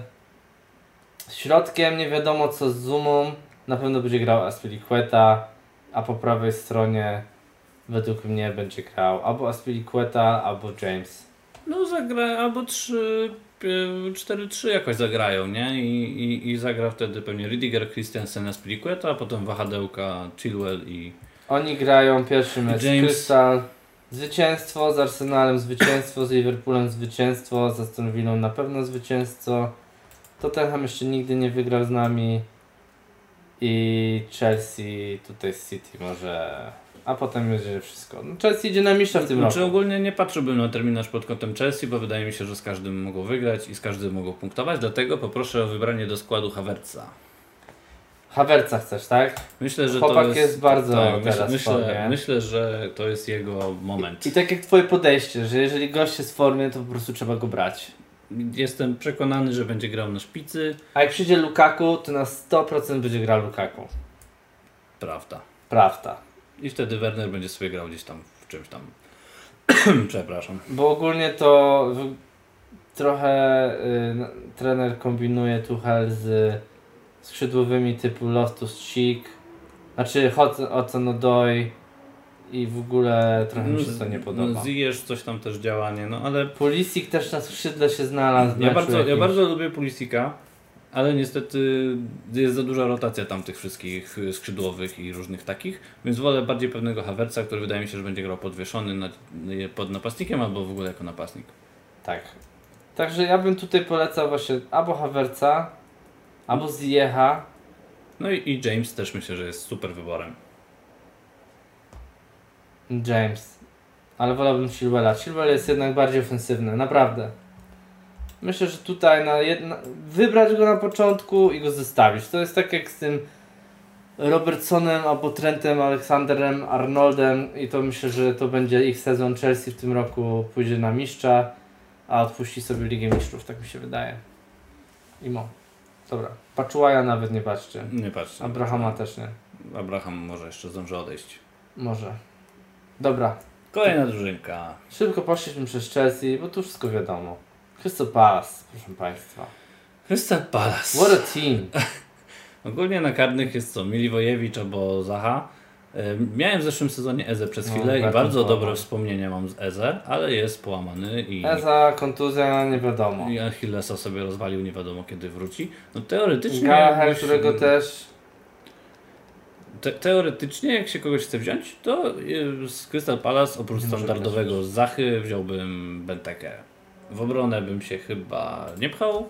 Środkiem nie wiadomo co z Zumą, na pewno będzie grał Aspilicueta, a po prawej stronie według mnie będzie grał albo Aspilicueta, albo James. No zagra albo 3, 4-3 jakoś zagrają, nie? I, i, I zagra wtedy pewnie Ridiger, Christensen, Aspilicueta, a potem wahadełka Chilwell i... Oni grają pierwszy mecz James. Crystal. Zwycięstwo z Arsenalem, zwycięstwo z Liverpoolem, zwycięstwo z Aston Villą, na pewno zwycięstwo. Tottenham jeszcze nigdy nie wygrał z nami. I Chelsea tutaj z City może. A potem będzie wszystko. No Chelsea idzie na mistrza w tym Znaczy roku. ogólnie nie patrzyłbym na terminarz pod kątem Chelsea, bo wydaje mi się, że z każdym mogą wygrać i z każdym mogą punktować, dlatego poproszę o wybranie do składu Havertza. Hawerca chcesz, tak? Myślę, że Chłopak to jest, jest bardzo tak, teraz myślę, formie. myślę, że to jest jego moment. I tak jak twoje podejście, że jeżeli gość jest w formie, to po prostu trzeba go brać. Jestem przekonany, że będzie grał na szpicy. A jak przyjdzie Lukaku, to na 100% będzie grał Lukaku. Prawda. Prawda. I wtedy Werner będzie sobie grał gdzieś tam w czymś tam. Przepraszam. Bo ogólnie to trochę y, trener kombinuje Tuchel z skrzydłowymi typu Loftus Cheek, znaczy Ocenodoi i w ogóle trochę mi się to nie podoba. Ziyech coś tam też działa, nie? No ale Pulisic też na skrzydle się znalazł. ja bardzo, ja bardzo lubię Pulisika, ale niestety jest za duża rotacja tam tych wszystkich y, skrzydłowych i różnych takich, więc wolę bardziej pewnego Havertza, który wydaje mi się, że będzie grał podwieszony nad, pod napastnikiem albo w ogóle jako napastnik. Tak. Także ja bym tutaj polecał właśnie albo Havertza, albo Ziecha. No i, i James też myślę, że jest super wyborem. James. Ale wolałbym Chilwella. Chilwell jest jednak bardziej ofensywny, naprawdę. Myślę, że tutaj na jedna... wybrać go na początku i go zostawić. To jest tak jak z tym Robertsonem albo Trentem, Aleksanderem, Arnoldem i to myślę, że to będzie ich sezon. Chelsea w tym roku pójdzie na mistrza, a odpuści sobie Ligę Mistrzów, tak mi się wydaje. Imo. Dobra. Paczułaja nawet nie patrzcie. Nie patrz. Abrahama też nie. Abraham może jeszcze zdąży odejść. Może. Dobra. Kolejna drużynka. Szybko poszliśmy przez Chelsea, bo tu wszystko wiadomo. Crystal Palace, proszę Państwa. Crystal Palace. What a team. Ogólnie na karnych jest co? Miliwojewicz albo Zaha. Miałem w zeszłym sezonie Eze przez No, chwilę i Bertrand bardzo połamany. dobre wspomnienia mam z Eze, ale jest połamany i, Eza, kontuzja, nie wiadomo. i Achillesa sobie rozwalił, nie wiadomo kiedy wróci. No teoretycznie, Gallagher, jakbyś- którego też... te, teoretycznie jak się kogoś chce wziąć, to y, z Crystal Palace oprócz Nie standardowego Zachy wziąłbym Bentekę. W obronę bym się chyba nie pchał.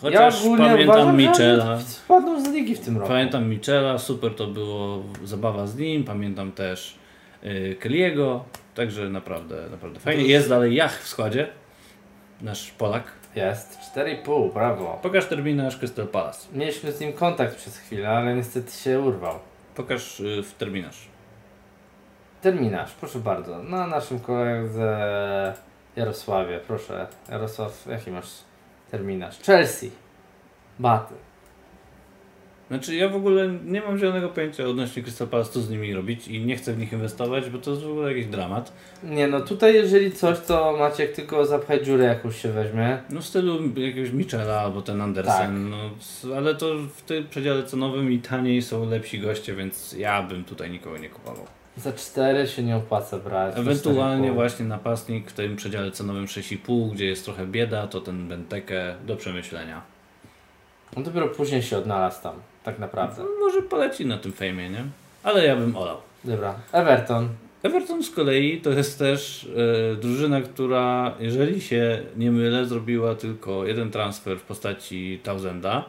Chociaż ogólnie pamiętam uważam, Michela. Spadną z ligi w tym roku. Pamiętam Michela, super to było, zabawa z nim, pamiętam też y, Kelly'ego, także naprawdę, naprawdę fajnie. Jest dalej Jach w składzie, nasz Polak. Jest, 4,5, brawo. Pokaż terminarz Crystal Palace. Mieliśmy z nim kontakt przez chwilę, ale niestety się urwał. Pokaż y, w terminarz. Terminarz, proszę bardzo. Na naszym koledze Jarosławie, proszę. Jarosław, jaki masz terminarz? Chelsea. Baty. Znaczy ja w ogóle nie mam zielonego pojęcia odnośnie Crystal Palace, co z nimi robić i nie chcę w nich inwestować, bo to jest w ogóle jakiś dramat. Nie no, tutaj jeżeli coś, to Maciek tylko zapchaj dziurę jakąś się weźmie. No w stylu jakiegoś Michela albo ten Andersen, Tak. no, ale to w tym przedziale cenowym i taniej są lepsi goście, więc ja bym tutaj nikogo nie kupował. Za 4 się nie opłaca brać. Ewentualnie 4,5. właśnie napastnik w tym przedziale cenowym 6,5, gdzie jest trochę bieda, to ten Benteke do przemyślenia. On dopiero później się odnalazł tam, tak naprawdę. No, może poleci na tym fejmie, nie? Ale ja bym olał. Dobra, Everton. Everton z kolei to jest też e, drużyna, która, jeżeli się nie mylę, zrobiła tylko jeden transfer w postaci Tausenda.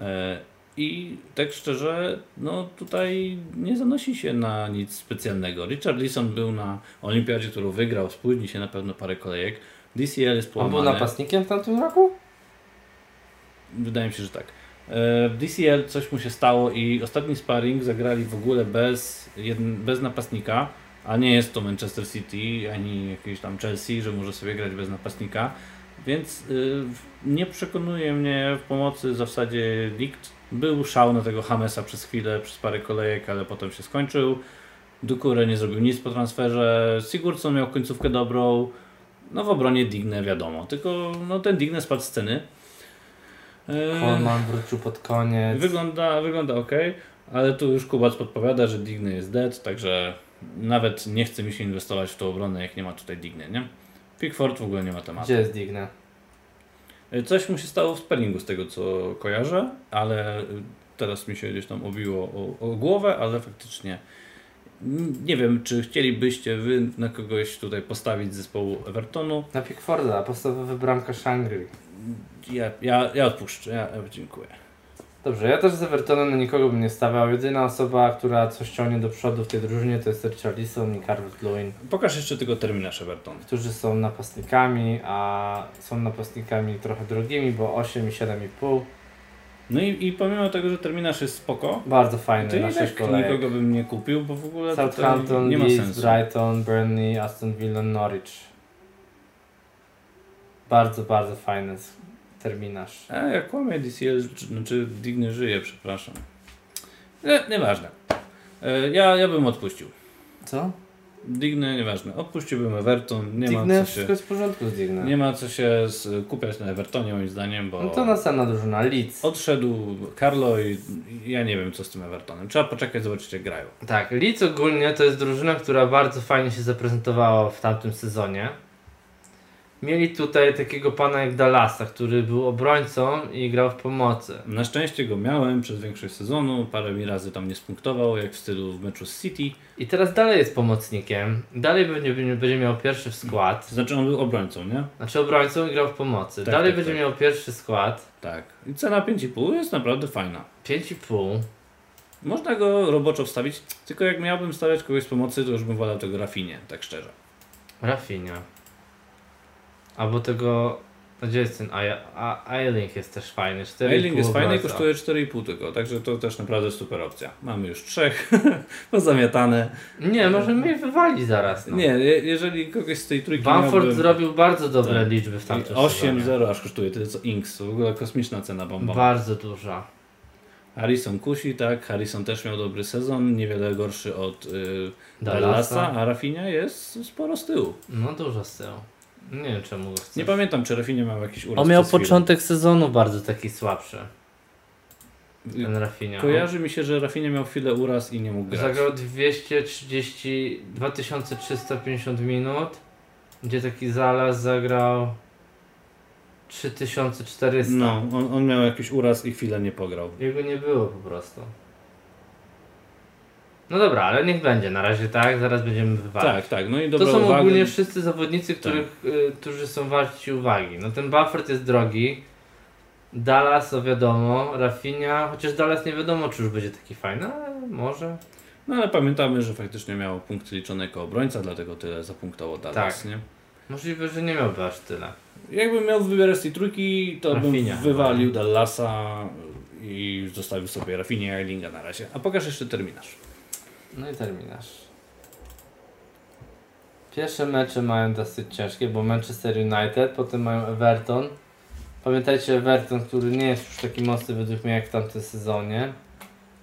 E, I tak szczerze, no tutaj nie zanosi się na nic specjalnego. Richard Leeson był na Olimpiadzie, którą wygrał, spóźni się na pewno parę kolejek. DCL jest On połamany. był napastnikiem w tamtym roku? Wydaje mi się, że tak. E, W DCL coś mu się stało i ostatni sparring zagrali w ogóle bez, bez napastnika, a nie jest to Manchester City ani jakiś tam Chelsea, że może sobie grać bez napastnika, więc y, nie przekonuje mnie w pomocy w zasadzie nikt. Był szał na tego Hamesa przez chwilę, przez parę kolejek, ale potem się skończył. Dukure nie zrobił nic po transferze. Sigurdsson miał końcówkę dobrą. No w obronie Digne wiadomo, tylko no, ten Digne spadł z sceny. Coleman wrócił pod koniec. Wygląda, wygląda ok, ale tu już Kubac podpowiada, że Digny jest dead, także nawet nie chce mi się inwestować w tą obronę, jak nie ma tutaj Digny, nie? Pickford w ogóle nie ma tematu. Gdzie jest Digne? Coś mu się stało w sparingu z tego co kojarzę, ale y, teraz mi się gdzieś tam obiło o, o głowę, ale faktycznie nie wiem, czy chcielibyście wy na kogoś tutaj postawić z zespołu Evertonu. Na Pickforda, podstawowy bramka Shangri. Ja, ja, ja odpuszczę, ja, ja dziękuję. Dobrze, ja też z Evertonem na nikogo bym nie stawiał. Jedyna osoba, która coś ciągnie do przodu w tej drużynie to jest Richarlison i Calvert-Lewin, Pokaż jeszcze tylko terminarz Evertonu. którzy są napastnikami, a są napastnikami trochę drogimi, bo 8 i 7,5. No i, i pomimo tego, że terminarz jest spoko, Bardzo fajny na tak 6 kolejek. nikogo bym nie kupił, bo w ogóle Southampton, nie ma Leeds, sensu. Brighton, Burnley, Aston Villa, Norwich. Bardzo, bardzo fajny terminarz. A jak kłamie DCL, czy- znaczy Digny żyje, przepraszam. Nie, nieważne. E, Ja, ja bym odpuścił. Co? Digny, nieważne. Odpuściłbym Everton, nie Digne, ma co się... wszystko jest w porządku z Digne. Nie ma co się z, kupiać na Evertonie moim zdaniem, bo No to następna drużyna, Leeds. odszedł Carlo i ja nie wiem co z tym Evertonem. Trzeba poczekać, zobaczyć jak grają. Tak, Leeds ogólnie to jest drużyna, która bardzo fajnie się zaprezentowała w tamtym sezonie. Mieli tutaj takiego pana jak Dallasa, który był obrońcą i grał w pomocy. Na szczęście go miałem przez większość sezonu, parę mi razy tam nie spunktował, jak w stylu w meczu z City. I teraz dalej jest pomocnikiem. Dalej będzie, będzie miał pierwszy w skład. Znaczy on był obrońcą, nie? Znaczy obrońcą i grał w pomocy. Tak, dalej tak, będzie tak. miał pierwszy skład. Tak. I cena 5,5 jest naprawdę fajna. 5,5. Można go roboczo wstawić, tylko jak miałbym stawiać kogoś z pomocy, to już bym wolał tego Rafinie, tak szczerze. Rafinha. Albo tego... no Gdzie jest ten Ailing jest też fajny. 4,5 Mailing jest fajny i kosztuje 4,5 tylko, także to też naprawdę super opcja. Mamy już trzech, pozamiatane. Nie, możemy je wywalić zaraz. No. Nie, je- jeżeli kogoś z tej trójki Bamford miałbym... zrobił bardzo dobre Tak. liczby w tamtym sezonie. 8-0 aż kosztuje, tyle co Inks, w ogóle kosmiczna cena bomba. Bardzo duża. Harrison kusi, tak, Harrison też miał dobry sezon, niewiele gorszy od y, Dallasa. Dallasa, a Rafinha jest sporo z tyłu. No dużo z tyłu. Nie wiem czemu chcę. Nie pamiętam, czy Rafinha miał jakiś uraz On miał chwilę. początek sezonu bardzo taki słabszy. Ten Rafinha. Kojarzy mi się, że Rafinha miał chwilę uraz i nie mógł grać. Zagrał 230, 2350 minut, gdzie taki Zalas zagrał 3400. No, on, on miał jakiś uraz i chwilę nie pograł. Jego nie było po prostu. No dobra, ale niech będzie na razie tak, zaraz będziemy wywalać. Tak, tak, no i To dobra są uwaga. ogólnie wszyscy zawodnicy, których, y, którzy są warci uwagi. No ten Buffett jest drogi. Dallas, to wiadomo, Rafinha, chociaż Dallas nie wiadomo, czy już będzie taki fajny, ale może. No ale pamiętamy, że faktycznie miał punkty liczone jako obrońca, dlatego tyle zapunktował Dallas, Tak. nie? Możliwe, że nie miałby aż tyle. Jakbym miał wybierać z tej trójki, to Rafinha. bym wywalił Dallasa i zostawił sobie Rafinha i Erlinga na razie. A pokaż jeszcze terminarz. No i terminarz. Pierwsze mecze mają dosyć ciężkie, bo Manchester United, potem mają Everton. Pamiętajcie Everton, który nie jest już taki mocny według mnie jak w tamtym sezonie.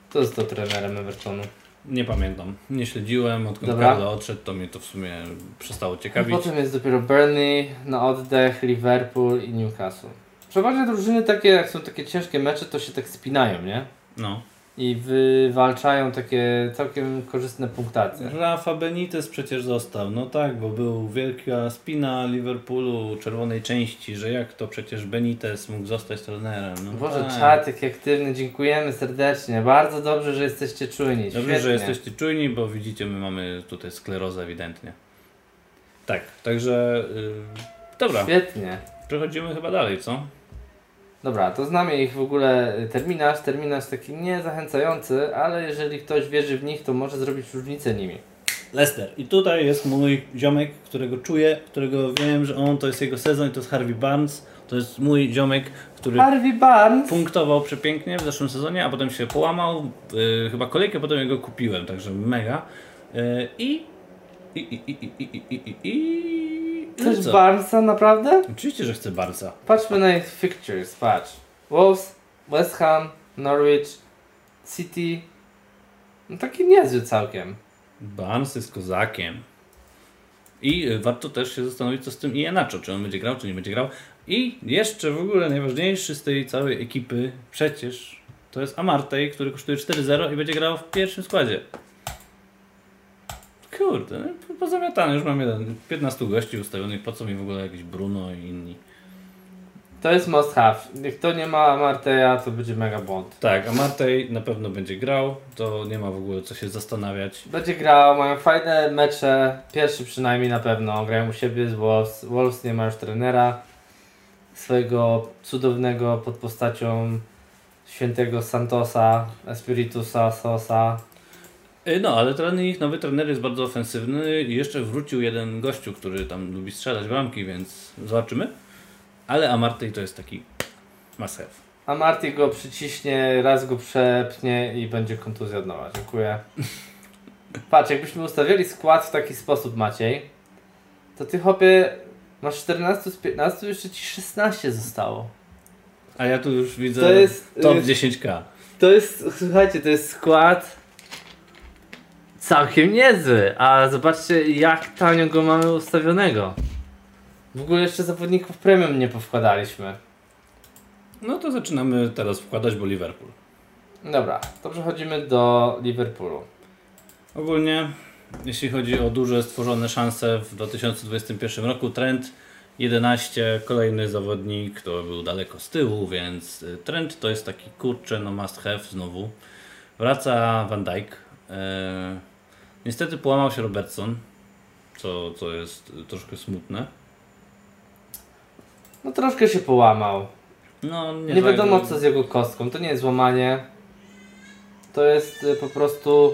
Kto został trenerem Evertonu? Nie pamiętam, nie śledziłem, odkąd Dobra. Carlo odszedł, to mnie to w sumie przestało ciekawić. Potem jest dopiero Burnley, na oddech, Liverpool i Newcastle. Przeważnie drużyny takie, jak są takie ciężkie mecze, to się tak spinają, nie? No. I wywalczają takie całkiem korzystne punktacje. Rafa Benitez przecież został, no tak, bo był wielka spina Liverpoolu czerwonej części, że jak to przecież Benitez mógł zostać trenerem. No Boże, tak. czat jaki aktywny, dziękujemy serdecznie. Bardzo dobrze, że jesteście czujni. Dobrze, Świetnie. że jesteście czujni, bo widzicie, my mamy tutaj sklerozę ewidentnie. Tak, także yy, dobra, Świetnie. przechodzimy chyba dalej, co? Dobra, to znamy ich w ogóle terminarz. Terminarz taki niezachęcający, ale jeżeli ktoś wierzy w nich, to może zrobić różnicę nimi. Lester. I tutaj jest mój ziomek, którego czuję, którego wiem, że on to jest jego sezon i to jest Harvey Barnes. To jest mój ziomek, który Harvey Barnes. punktował przepięknie w zeszłym sezonie, a potem się połamał. Yy, chyba kolejkę potem jego kupiłem, także mega. Yy, I i, i, i, i, i, i, i, i Chcesz co? Barnesa naprawdę? Oczywiście, że chcę Barca. Patrzmy na ich fixtures, patrz. Wolves, West Ham, Norwich, City. No taki niezły całkiem. Barnes jest kozakiem. I y, warto też się zastanowić, co z tym Ianacho, czy on będzie grał, czy nie będzie grał. I jeszcze w ogóle najważniejszy z tej całej ekipy, przecież to jest Amartey, który kosztuje 4-0 i będzie grał w pierwszym składzie. Kurde, no, pozamiatany, już mam jeden, 15 gości ustawionych, po co mi w ogóle jakiś Bruno i inni. To jest must have. Jak to nie ma Marteja, to będzie mega błąd. Tak, Amartey na pewno będzie grał, to nie ma w ogóle co się zastanawiać. Będzie grał, mają fajne mecze. Pierwszy przynajmniej na pewno. Grają u siebie z Wolves. Wolves nie ma już trenera. Swojego cudownego pod postacią świętego Santosa, Espiritusa, Sosa. Y, No, ale ten ich nowy trener jest bardzo ofensywny i jeszcze wrócił jeden gościu, który tam lubi strzelać bramki, więc zobaczymy. Ale Amartey to jest taki must have. a Marty go przyciśnie, raz go przepnie i będzie kontuzja od nowa. Dziękuję. Patrz, jakbyśmy ustawiali skład w taki sposób, Maciej, to ty chłopie masz 14 z 15, jeszcze ci 16 zostało. A ja tu już widzę To jest, top y, 10k. To jest, słuchajcie, to jest skład całkiem niezły, a zobaczcie jak tanio go mamy ustawionego. W ogóle jeszcze zawodników premium nie powkładaliśmy. No to zaczynamy teraz wkładać, bo Liverpool. Dobra, to przechodzimy do Liverpoolu. Ogólnie, jeśli chodzi o duże stworzone szanse w 2021 roku, trend 11, kolejny zawodnik, to był daleko z tyłu, więc y, trend to jest taki kurczę, no must have znowu. Wraca Van Dijk. E, niestety połamał się Robertson, co, co jest troszkę smutne. No troszkę się połamał. No, nie, Nie wiadomo co z jego kostką, to nie jest złamanie. To jest y, po prostu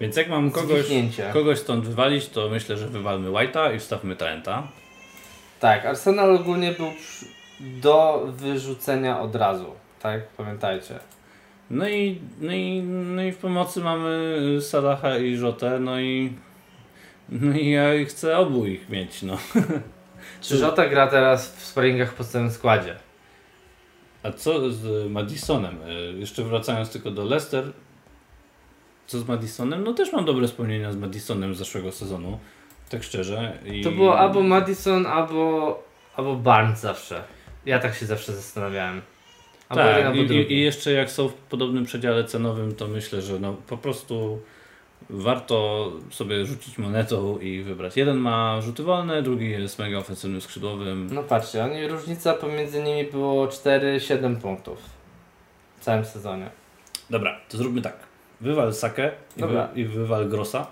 Więc jak mam kogoś, kogoś stąd wywalić, to myślę, że wywalmy White'a i wstawmy Trenta. Tak, Arsenal ogólnie był do wyrzucenia od razu. Tak, pamiętajcie. No i, no i, no i w pomocy mamy Salaha i Rzotę, no i no i ja chcę obu ich mieć, no. Czy Żota gra teraz w sparingach w podstawowym składzie? A co z Madisonem? E, Jeszcze wracając tylko do Leicester, co z Madisonem? No też mam dobre wspomnienia z Madisonem z zeszłego sezonu, tak szczerze. I... To było albo Madison, albo, albo Barnes zawsze. Ja tak się zawsze zastanawiałem. Albo jeden, Tak, albo i, i, jeszcze jak są w podobnym przedziale cenowym, to myślę, że no po prostu warto sobie rzucić monetą i wybrać. Jeden ma rzuty wolne, drugi jest mega ofensywnym skrzydłowym. No patrzcie, oni, różnica pomiędzy nimi było 4-7 punktów w całym sezonie. Dobra, to zróbmy tak. Wywal Sakę i, wy, i wywal Grossa.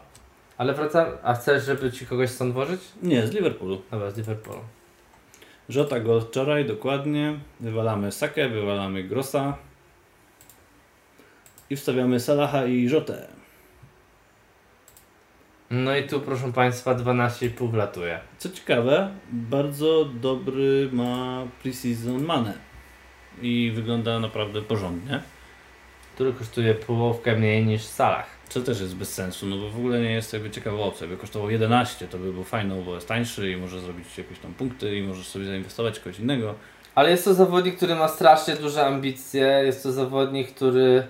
Ale wracam, a chcesz, żeby ci kogoś stąd włożyć? Nie, z Liverpoolu. Dobra, z Liverpoolu. Żota go wczoraj, dokładnie. Wywalamy Sakę, wywalamy Grossa. I wstawiamy Salaha i Rzotę. No i tu proszę Państwa 12,5 wlatuje. Co ciekawe, bardzo dobry ma preseason manę. I wygląda naprawdę porządnie. Który kosztuje połowkę mniej niż Salah. Co też jest bez sensu, no bo w ogóle nie jest jakby ciekawa opcja. Jakby kosztował 11, to by był fajny, bo jest tańszy i może zrobić jakieś tam punkty i możesz sobie zainwestować w kogoś innego. Ale jest to zawodnik, który ma strasznie duże ambicje. Jest to zawodnik, który,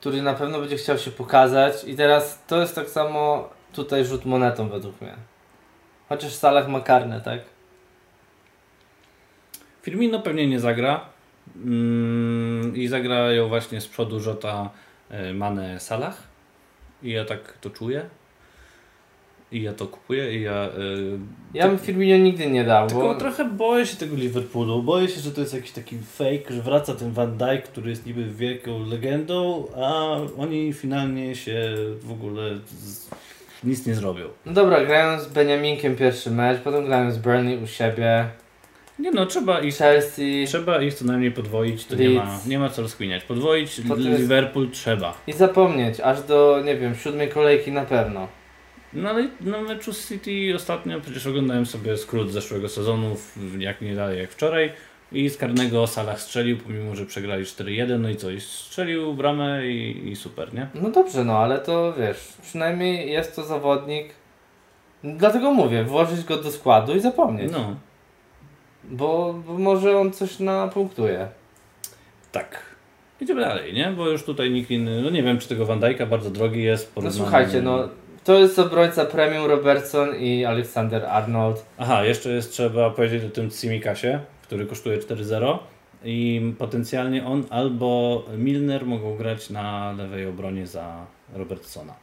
który na pewno będzie chciał się pokazać. I teraz to jest tak samo tutaj rzut monetą według mnie. Chociaż Salah ma karne, tak? Firmino pewnie nie zagra. Mm, I zagrają właśnie z przodu Żota, Mane, Salah. I ja tak to czuję. I ja to kupuję i ja... e, Ja bym Firmino nigdy nie dał, Tylko bo trochę boję się tego Liverpoolu. Boję się, że to jest jakiś taki fake, że wraca ten Van Dijk, który jest niby wielką legendą, a oni finalnie się w ogóle z... nic nie zrobią. No dobra, grają z Beniaminkiem pierwszy mecz, potem grają z Burnley u siebie, Nie no, trzeba ich, Chelsea trzeba ich co najmniej podwoić, to nie ma, Leeds. nie ma co rozkminiać. Podwoić To to jest- Liverpool trzeba. i zapomnieć, aż do, nie wiem, siódmej kolejki na pewno. No ale na meczu z City ostatnio przecież oglądałem sobie skrót zeszłego sezonu, w- jak nie dalej jak wczoraj. I z karnego Salah strzelił, pomimo że przegrali 4-1, no i co, i strzelił bramę i, i super, nie? No dobrze, no ale to wiesz, przynajmniej jest to zawodnik. Dlatego mówię, włożyć go do składu i zapomnieć. No, Bo, bo może on coś napunktuje. tak. Idziemy dalej, nie? Bo już tutaj nikt inny, no nie wiem czy tego Van Dijk'a bardzo drogi jest. No słuchajcie, no to jest obrońca premium Robertson i Alexander Arnold. Aha, jeszcze jest trzeba powiedzieć o tym Cimikasie, który kosztuje 4-0 i potencjalnie on albo Milner mogą grać na lewej obronie za Robertsona.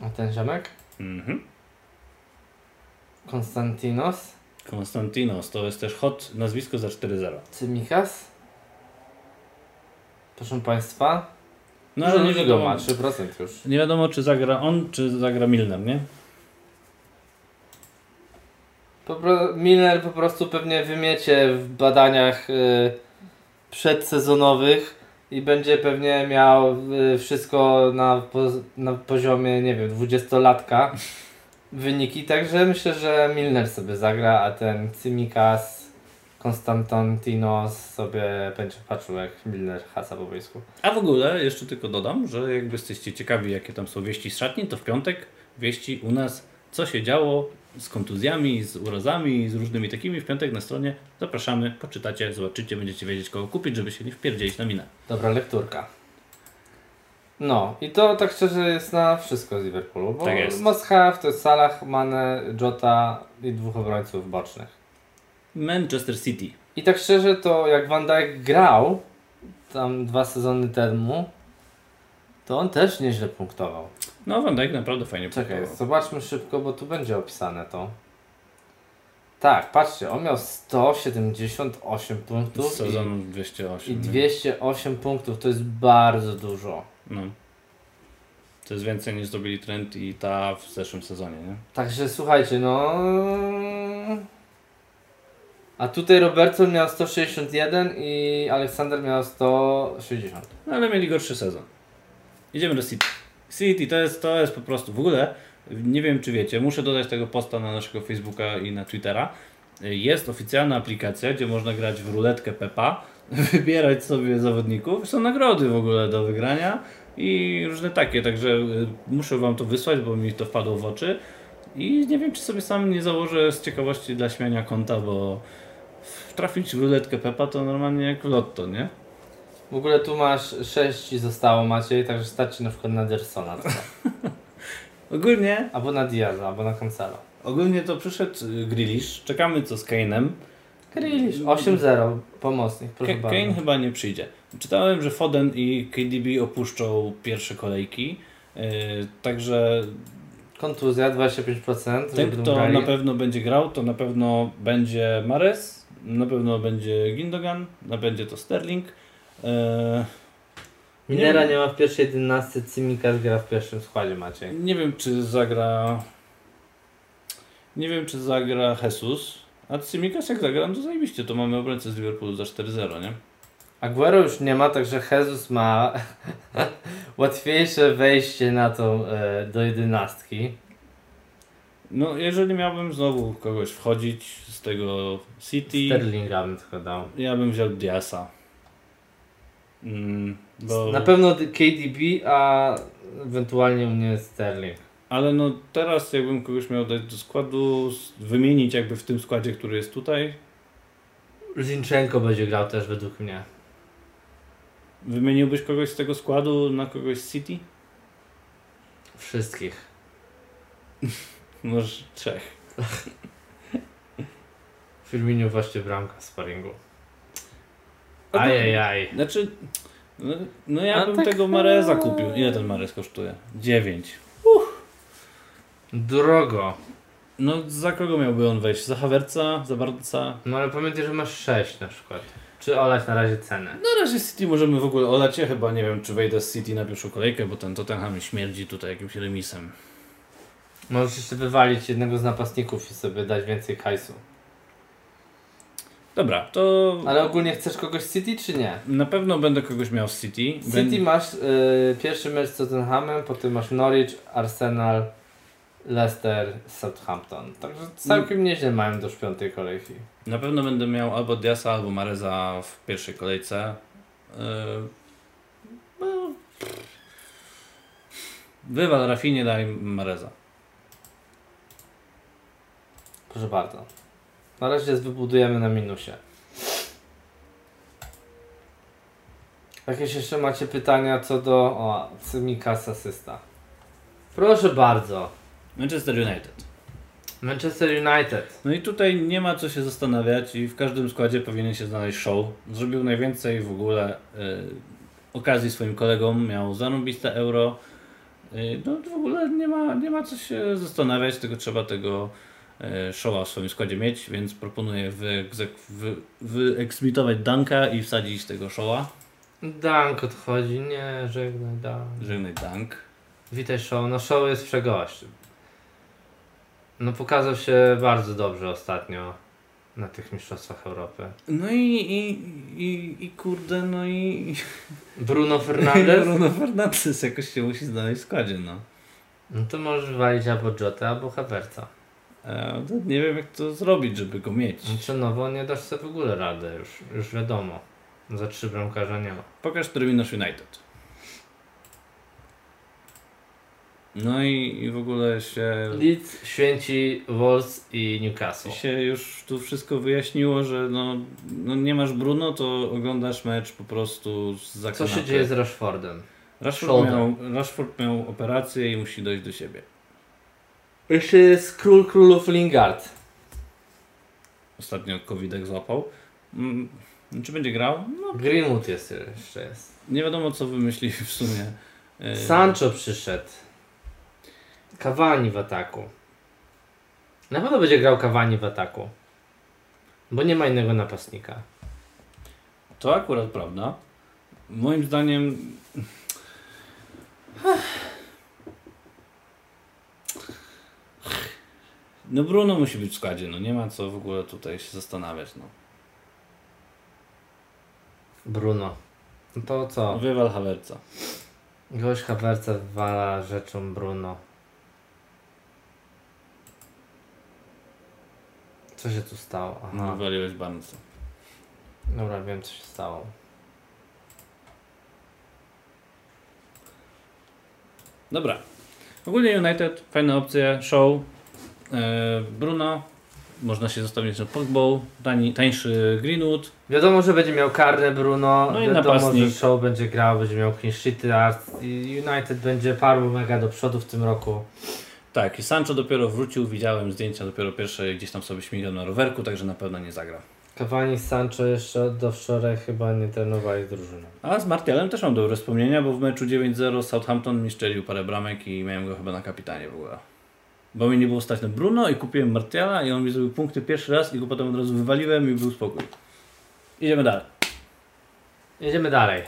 A ten ziomek? Mhm. Konstantinos? Konstantinos to jest też hot nazwisko za 4-0. Cymikas? Proszę Państwa. No ale nie go ma, wiadomo, 3% już. nie wiadomo czy zagra on, czy zagra Milner, nie? Miller po prostu pewnie wymiecie w badaniach y, przedsezonowych i będzie pewnie miał y, wszystko na, poz, na poziomie, nie wiem, 20-latka wyniki, także myślę, że Milner sobie zagra, a ten Cymikas Konstantinos sobie będzie patrzył jak Milner hasa po boisku. A w ogóle jeszcze tylko dodam, że jakby jesteście ciekawi jakie tam są wieści z szatni, to w piątek wieści u nas co się działo z kontuzjami, z urazami, z różnymi takimi w piątek na stronie. Zapraszamy, poczytacie, zobaczycie, będziecie wiedzieć kogo kupić, żeby się nie wpierdzielić na minę. Dobra lekturka. No i to tak szczerze jest na wszystko z Liverpoolu, bo Tak jest. must have to jest Salah, Mane, Jota i dwóch obrońców bocznych. Manchester City. I tak szczerze to jak Van Dijk grał tam dwa sezony temu, to on też nieźle punktował. No Van Dijk naprawdę fajnie Czekaj, punktował. zobaczmy szybko, bo tu będzie opisane to. Tak, patrzcie, on miał 178 punktów Z sezonu 208. i, i nie? 208 punktów, to jest bardzo dużo. No. To jest więcej niż zdobyli Trent i ta w zeszłym sezonie, nie? Także słuchajcie, no... A tutaj Robertson miał 161 i Aleksander miał 160. No ale mieli gorszy sezon. Idziemy do City. City to jest, to jest po prostu w ogóle, nie wiem czy wiecie, muszę dodać tego posta na naszego Facebooka i na Twittera. Jest oficjalna aplikacja, gdzie można grać w ruletkę Pepa, wybierać sobie zawodników. Są nagrody w ogóle do wygrania i różne takie, także y, muszę Wam to wysłać, bo mi to wpadło w oczy. I nie wiem, czy sobie sam nie założę z ciekawości dla śmiania konta, bo trafić w ruletkę Pepa to normalnie jak w lotto, nie? W ogóle tu masz 6 zostało Maciej, także starczy na przykład na Dersona. Ogólnie albo na Diaza, albo na Cancelo. Ogólnie to przyszedł y, Grealish, czekamy co z Kane'em. Grealish 8-0, pomocnik, proszę Ka- bardzo. Kane chyba nie przyjdzie. Czytałem, że Foden i KDB opuszczą pierwsze kolejki, yy, także Kontuzja 25%. ten kto grali. na pewno będzie grał, to na pewno będzie Mares, na pewno będzie Gindogan, na będzie to Sterling. Yy, Minera nie ma w pierwszej 11, Cimikas gra w pierwszym składzie Maciej. nie wiem czy zagra nie wiem czy zagra Jesus, a Tsimikas jak zagra, no to zajebiście, to mamy obrońcę z Liverpoolu za 4-0, nie? Aguero już nie ma, także Jesus ma łatwiejsze wejście na tą e, do jedenastki. No, jeżeli miałbym znowu kogoś wchodzić z tego City, Sterlinga bym tylko dał. ja bym wziął Diasa. Mm, bo, Na pewno KDB, a ewentualnie u mnie Sterling. ale no teraz jakbym kogoś miał dać do składu, wymienić jakby w tym składzie, który jest tutaj, Zinchenko będzie grał też według mnie. Wymieniłbyś kogoś z tego składu na kogoś z City? Wszystkich. Może trzech. Firminiu właśnie bramka z sparingu. Ajajaj. Znaczy, no, no ja A bym tak, tego Mareza kupił. Ile ten Marez kosztuje? 9. Drogo. No za kogo miałby on wejść? Za Havertza? Za Barca? No ale pamiętaj, że masz 6 na przykład. Czy olać na razie cenę? Na razie City możemy w ogóle olać. Ja chyba nie wiem, czy wejdę z City na pierwszą kolejkę, bo ten Tottenham mi śmierdzi tutaj jakimś remisem. Możesz jeszcze wywalić jednego z napastników i sobie dać więcej hajsu. Dobra, to Ale ogólnie chcesz kogoś z City czy nie? na pewno będę kogoś miał z City. City masz y, pierwszy mecz z Tottenhamem, potem masz Norwich, Arsenal, Leicester, Southampton. Także całkiem nieźle mają do piątej kolejki. Na pewno będę miał albo Diasa, albo Mareza w pierwszej kolejce. Yy, no, Wywal Rafinie, daj Mareza. Proszę bardzo. Na razie wybudujemy na minusie. Jakieś jeszcze macie pytania co do o, Cymikas asysta? Proszę bardzo. Manchester United. Manchester United. No i tutaj nie ma co się zastanawiać i w każdym składzie powinien się znaleźć show. Zrobił najwięcej w ogóle y, okazji swoim kolegom, miał zarąbiste euro. Y, no w ogóle nie ma, nie ma co się zastanawiać, tylko trzeba tego y, showa w swoim składzie mieć, więc proponuję wyegzek- wy, wyeksmitować Danka i wsadzić tego showa. Dank odchodzi. Nie, żegnaj Dank. Żegnaj Dank. Witaj Show. No Show jest przegość. No pokazał się bardzo dobrze ostatnio na tych mistrzostwach Europy. No i, i, i, i kurde, no i Bruno Fernandes? Bruno Fernandes jakoś się musi znaleźć w składzie, no. No to możesz walić albo Jota, albo Havertza. E, nie wiem jak to zrobić, żeby go mieć. No, bo nie dasz sobie w ogóle radę, już, już wiadomo. Za trzy bramkarza nie ma. Pokaż terminarz United. No i, i w ogóle się, Leeds, Święci, Wolves i Newcastle. się już tu wszystko wyjaśniło, że no, no nie masz Bruno, to oglądasz mecz po prostu za Co się dzieje z Rashfordem? Rashford Shoulder. miał, Rashford miał operację i musi dojść do siebie. Jeszcze jest król królów Lingard. Ostatnio COVID złapał. Mm, czy będzie grał? No, Greenwood jest jeszcze jest. nie wiadomo co wymyśli w sumie. E, Sancho przyszedł. Cavani w ataku. Na pewno będzie grał Cavani w ataku. Bo nie ma innego napastnika. To akurat prawda. Moim zdaniem. No Bruno musi być w składzie, no nie ma co w ogóle tutaj się zastanawiać. No. Bruno. No to co? Wywal Havertza. Gość Havertza wywala rzeczą Bruno. Co się tu stało? Aha. Wywaliłeś Barnesa. Dobra, wiem co się stało. Dobra. Ogólnie United, fajne opcje, show. E, Bruno, można się zostawić na tani, tańszy Greenwood. Wiadomo, że będzie miał karne Bruno. No i Wiadomo, napastnik. że Show będzie grał, będzie miał clean sheety, a United będzie parł mega do przodu w tym roku. Tak, i Sancho dopiero wrócił, widziałem zdjęcia dopiero pierwsze, gdzieś tam sobie śmigał na rowerku, także na pewno nie zagra. Cavani z Sancho jeszcze do wczoraj chyba nie trenowali drużyną. A z Martialem też mam dobre wspomnienia, bo w meczu 9-0 Southampton mi szczelił parę bramek i miałem go chyba na kapitanie w ogóle. Bo mi nie było stać na Bruno i kupiłem Martiala i on mi zrobił punkty pierwszy raz i go potem od razu wywaliłem i był spokój. Idziemy dalej. Jedziemy dalej.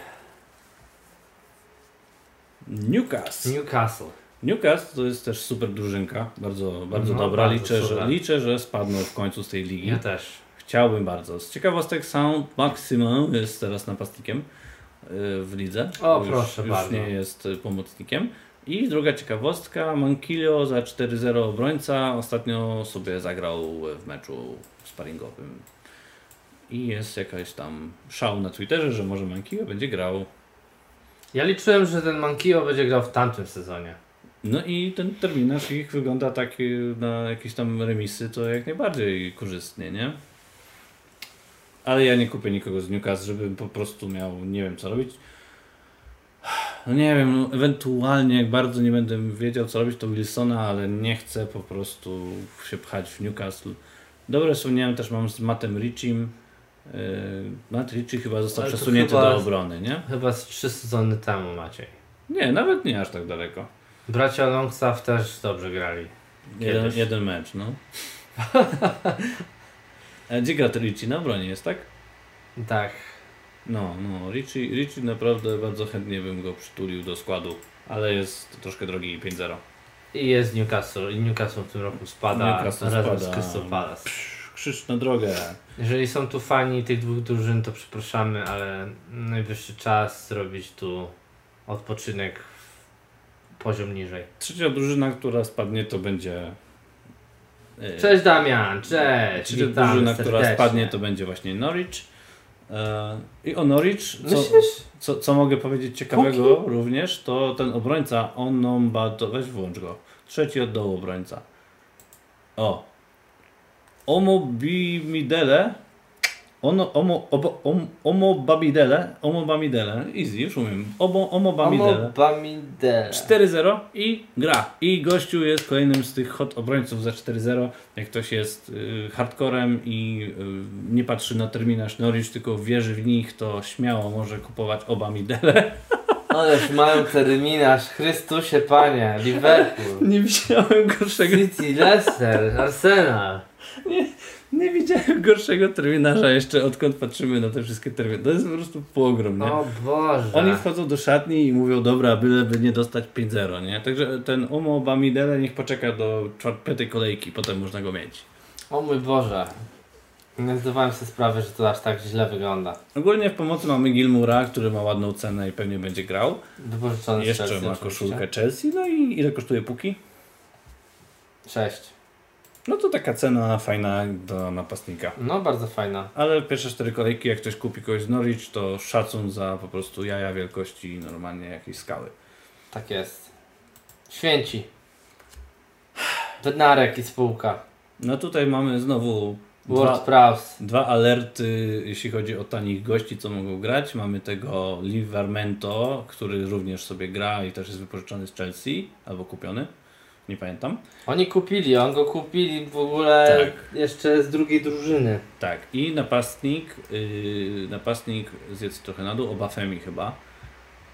Newcastle. Newcastle. Newcastle to jest też super drużynka, bardzo, bardzo No, dobra. bardzo liczę, że, liczę, że spadną w końcu z tej ligi. Ja też. Chciałbym bardzo. Z ciekawostek Sound Maximum jest teraz napastnikiem y, w lidze. O, już, proszę już bardzo. nie jest y, pomocnikiem. I druga ciekawostka, Mankilio za 4-0 obrońca ostatnio sobie zagrał w meczu sparingowym. I jest jakaś tam szał na Twitterze, że może Mankilio będzie grał. Ja liczyłem, że ten Mankio będzie grał w tamtym sezonie. No i ten terminarz ich wygląda tak y, na jakieś tam remisy, to jak najbardziej korzystnie, nie? Ale ja nie kupię nikogo z Newcastle, żebym po prostu miał, nie wiem co robić. No nie wiem, no, ewentualnie jak bardzo nie będę wiedział co robić to Wilsona, ale nie chcę po prostu się pchać w Newcastle. Dobre wspomniałem też mam z Mattem Richim. Yy, Matt Ritchie chyba został Ale przesunięty chyba- do obrony, nie? Chyba z trzy sezony temu Maciej. Nie, nawet nie aż tak daleko. Bracia Longstaff też dobrze grali. Jeden, jeden mecz, no. Gdzie gra to Richie? Na obronie jest, tak? Tak. No, no. Richie, Richie naprawdę bardzo chętnie bym go przytulił do składu, ale jest troszkę drogi 5-0. I jest Newcastle. I Newcastle w tym roku spada Newcastle razem spada. z Crystal Palace. Krzyż na drogę. Jeżeli są tu fani tych dwóch drużyn, to przepraszamy, ale najwyższy czas zrobić tu odpoczynek poziom niżej. Trzecia drużyna, która spadnie, to będzie. e, Cześć Damian, cześć! Trzecia drużyna, która serdecznie. spadnie, to będzie właśnie Norwich. E, I o Norwich, co, co, co mogę powiedzieć ciekawego również, to ten obrońca Onomba, to weź włącz go. Trzeci od dołu obrońca. O. Omo Bimidele. Ono, omo, obo, om, omo Babidele. Omo Bamidele. Easy, już umiem. Omo, omo Bamidele. Bamidele. 4-0 i gra. I gościu jest kolejnym z tych hot obrońców za 4-0. Jak ktoś jest y, hardcorem i y, nie patrzy na terminarz Norwich, tylko wierzy w nich, to śmiało może kupować oba midele. Ależ mają terminarz, Chrystusie Panie, Liverpool, Nie widziałem gorszego, City, Leicester, Arsenal. nie widziałem gorszego terminarza jeszcze odkąd patrzymy na te wszystkie terminarze. To jest po prostu pogrom, nie? O Boże. Oni wchodzą do szatni i mówią, dobra, byleby nie dostać 5-0, nie? Także ten Omo Bamidele niech poczeka do piątej kolejki, potem można go mieć. O mój Boże. Nie zdawałem sobie sprawy, że to aż tak źle wygląda. Ogólnie w pomocy mamy Gilmura, który ma ładną cenę i pewnie będzie grał. Wypożyczony z Jeszcze Chelsea ma oczywiście. koszulkę Chelsea. No i ile kosztuje Puki? Cześć. No to taka cena fajna do napastnika. No, bardzo fajna. Ale pierwsze cztery kolejki, jak ktoś kupi kogoś z Norwich, to szacun za po prostu jaja wielkości normalnie jakiejś skały. Tak jest. Święci. Bednarek i spółka. No tutaj mamy znowu World dwa, dwa alerty, jeśli chodzi o tanich gości, co mogą grać. Mamy tego Livermento, który również sobie gra i też jest wypożyczony z Chelsea, albo kupiony, nie pamiętam. Oni kupili, on go kupili w ogóle Tak. jeszcze z drugiej drużyny. Tak, i napastnik, yy, napastnik zjedz trochę na dół, Obafemi chyba.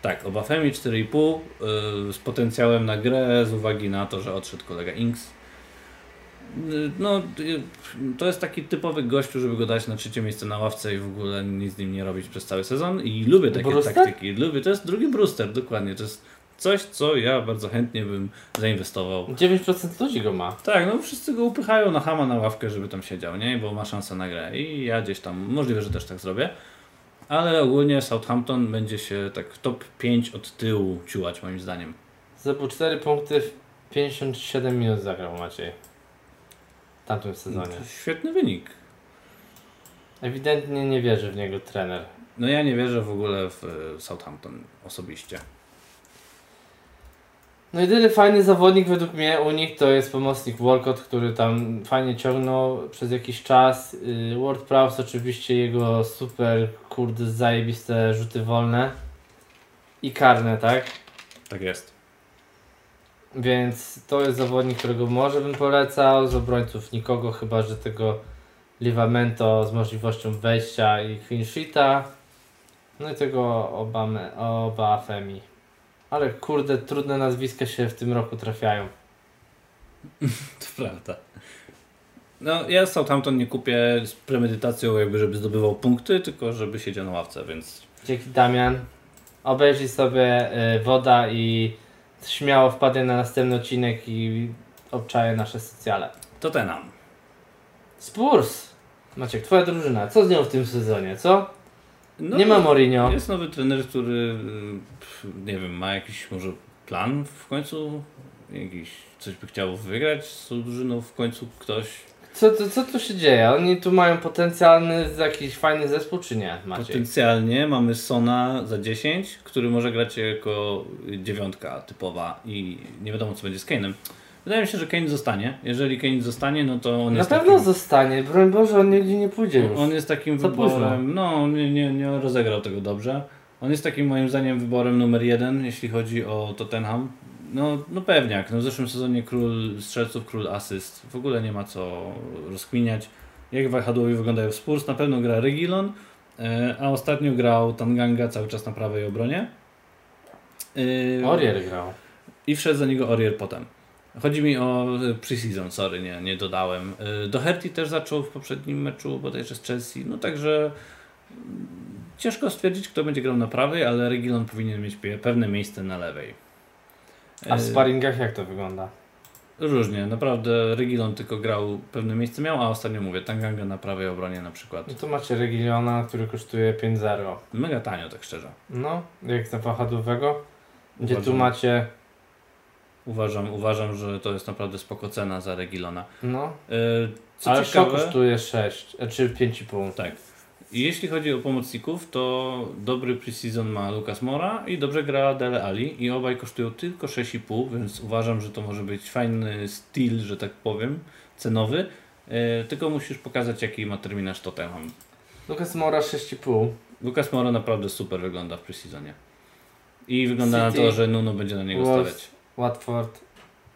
Tak, Obafemi 4,5 yy, z potencjałem na grę z uwagi na to, że odszedł kolega Inks. Yy, No, yy, to jest taki typowy gościu, żeby go dać na trzecie miejsce na ławce i w ogóle nic z nim nie robić przez cały sezon. I lubię takie Brewster? taktyki. Lubię, to jest drugi Brewster, dokładnie. To jest coś, co ja bardzo chętnie bym zainwestował. 9% ludzi go ma. Tak, no wszyscy go upychają na hama na ławkę, żeby tam siedział, nie? Bo ma szansę na grę. I ja gdzieś tam, możliwe, że też tak zrobię. Ale ogólnie Southampton będzie się tak top 5 od tyłu ciułać moim zdaniem. Zdobył 4 punkty, w 57 minut zagrał Maciej. W tamtym sezonie. To świetny wynik. Ewidentnie nie wierzy w niego trener. No ja nie wierzę w ogóle w e, Southampton osobiście. No jedyny fajny zawodnik według mnie u nich to jest pomocnik Walcott, który tam fajnie ciągnął przez jakiś czas. Yy, Ward Prowse oczywiście jego super, kurde, zajebiste rzuty wolne i karne, tak? Tak jest. Więc to jest zawodnik, którego może bym polecał. Z obrońców nikogo, chyba że tego Livamento z możliwością wejścia i clean sheeta. No i tego Obamy, Obafemi. Ale kurde, trudne nazwiska się w tym roku trafiają. To prawda. No ja Southampton nie kupię z premedytacją jakby, żeby zdobywał punkty, tylko żeby siedział na ławce, więc Dzięki Damian. Obejrzyj sobie y, woda i śmiało wpadnie na następny odcinek i obczaje nasze socjale. to tenam. Spurs! Maciek, twoja drużyna, co z nią w tym sezonie, co? No, Nie ma Mourinho. Jest nowy trener, który pff, nie wiem, ma jakiś może plan w końcu? Jakiś coś by chciał wygrać z tą drużyną w końcu ktoś. Co, co, co tu się dzieje? Oni tu mają potencjalny jakiś fajny zespół, czy nie, Maciej? Potencjalnie mamy Sona za 10, który może grać jako dziewiątka typowa i nie wiadomo co będzie z Kane'em. Wydaje mi się, że Kane zostanie. Jeżeli Kane zostanie, no to on Na jest pewno takim, zostanie, broń Boże, on nigdzie nie pójdzie już. on jest takim późno. wyborem. No, nie, nie, nie rozegrał tego dobrze. On jest takim moim zdaniem wyborem numer jeden, jeśli chodzi o Tottenham. No, no pewniak. No w zeszłym sezonie król strzelców, król asyst. W ogóle nie ma co rozkminiać. Jak wahadłowi wyglądają w Spurs? Na pewno gra Regilon, e, a ostatnio grał Tanganga cały czas na prawej obronie. E, Orier grał. I wszedł za niego Orier potem. Chodzi mi o e, preseason, sorry, nie, nie dodałem. E, Doherty też zaczął w poprzednim meczu, bodajże z Chelsea. No także mm, ciężko stwierdzić, kto będzie grał na prawej, ale Regilon powinien mieć pewne miejsce na lewej. A w E, sparingach jak to wygląda? Różnie, naprawdę Regilon tylko grał pewne miejsce miał, a ostatnio mówię, Tanganga na prawej obronie na przykład. No tu macie Regiliona, który kosztuje 5-0. Mega tanio, tak szczerze. No, jak na wahadłowego. Gdzie tu Uważam. macie, Uważam, uważam, że to jest naprawdę spoko cena za Regilona. no, E, Co ale ciekawe, kosztuje 6, e, czy 5,5. Tak. Jeśli chodzi o pomocników, to dobry preseason ma Lucas Mora i dobrze gra Dele Ali i obaj kosztują tylko 6,5, więc uważam, że to może być fajny styl, że tak powiem, cenowy. E, tylko musisz pokazać, jaki ma terminarz Tottenham. Lucas Mora 6,5. Lucas Mora naprawdę super wygląda w preseasonie. I wygląda na City, to, że Nuno będzie na niego stawiać. Watford,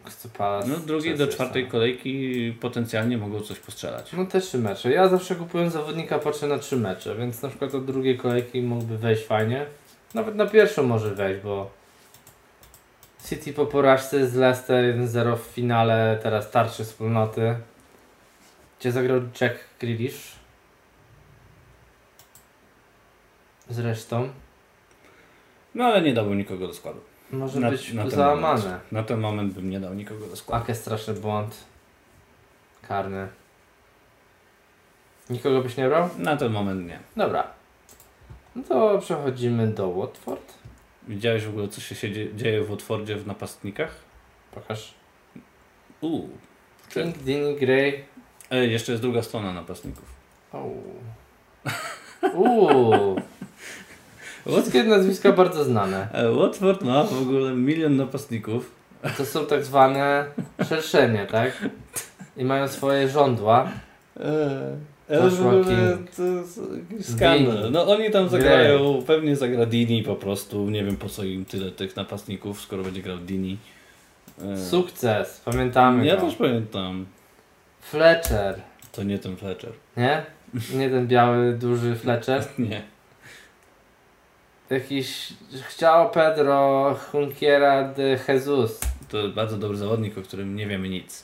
Crystal Palace. No drugiej do czwartej kolejki potencjalnie mogą coś postrzelać. No te trzy mecze. Ja zawsze kupując zawodnika patrzę na trzy mecze, więc na przykład od drugiej kolejki mógłby wejść fajnie. Nawet na pierwszą może wejść, bo City po porażce z Leicester 1-0 w finale, teraz tarczy wspólnoty. Gdzie zagrał Jack Grealish. Zresztą. No ale nie dałbym nikogo do składu. Może Na- być na załamane. moment. Na ten moment bym nie dał nikogo do składu. Jakie straszny błąd. Karny. Nikogo byś nie brał? Na ten moment nie. Dobra. No to przechodzimy do Watford. Widziałeś w ogóle, co się dzie- dzieje w Watfordzie w napastnikach? Pokaż. Uuu, King, Dini, Gray. E, jeszcze jest druga strona napastników. Uuu. Wszystkie nazwiska bardzo znane. E, Watford ma w ogóle milion napastników. To są tak zwane szerszenie, tak? I mają swoje żądła. Ale w Joshua ogóle King. to jest jakiś skandal. No oni tam zagrają, pewnie zagra Dini po prostu. Nie wiem po co im tyle tych napastników, skoro będzie grał Dini. E, Sukces, pamiętamy Ja go. też pamiętam. Fletcher, To nie ten Fletcher. nie? Nie ten biały, duży Fletcher. Nie. Jakiś chciał Pedro Junquiera de Jesus. To jest bardzo dobry zawodnik, o którym nie wiemy nic.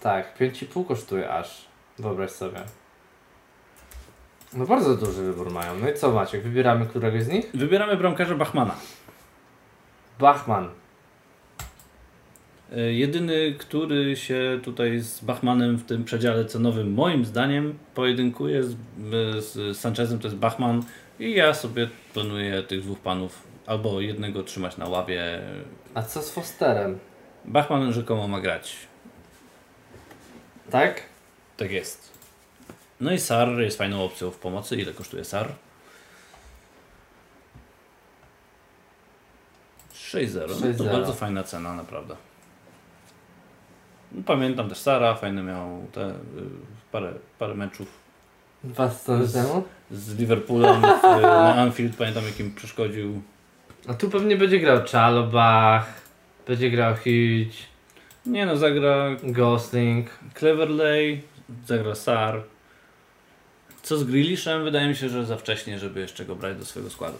Tak, 5,5 kosztuje aż. Wyobraź sobie. No bardzo duży wybór mają. No i co Maciek, wybieramy któregoś z nich? Wybieramy bramkarza Bachmana. Bachman. E, Jedyny, który się tutaj z Bachmanem w tym przedziale cenowym, moim zdaniem, pojedynkuje z, z Sanchezem, to jest Bachman. I ja sobie planuję tych dwóch panów albo jednego trzymać na ławie. A co z Fosterem? Bachman rzekomo ma grać. Tak? Tak jest. No i Sar jest fajną opcją w pomocy. Ile kosztuje Sar? 6-0. No to 6-0. bardzo fajna cena, naprawdę. No, Pamiętam też Sara, fajny miał te, y, parę, parę meczów Dwa Z- temu? Z Liverpoolem w, na Anfield. Pamiętam jakim przeszkodził. A tu pewnie będzie grał Chalobach, będzie grał Hughes, Nie no, zagra Gosling. Cleverley, zagra Sar. Co z Grealishem? Wydaje mi się, że za wcześnie, żeby jeszcze go brać do swojego składu.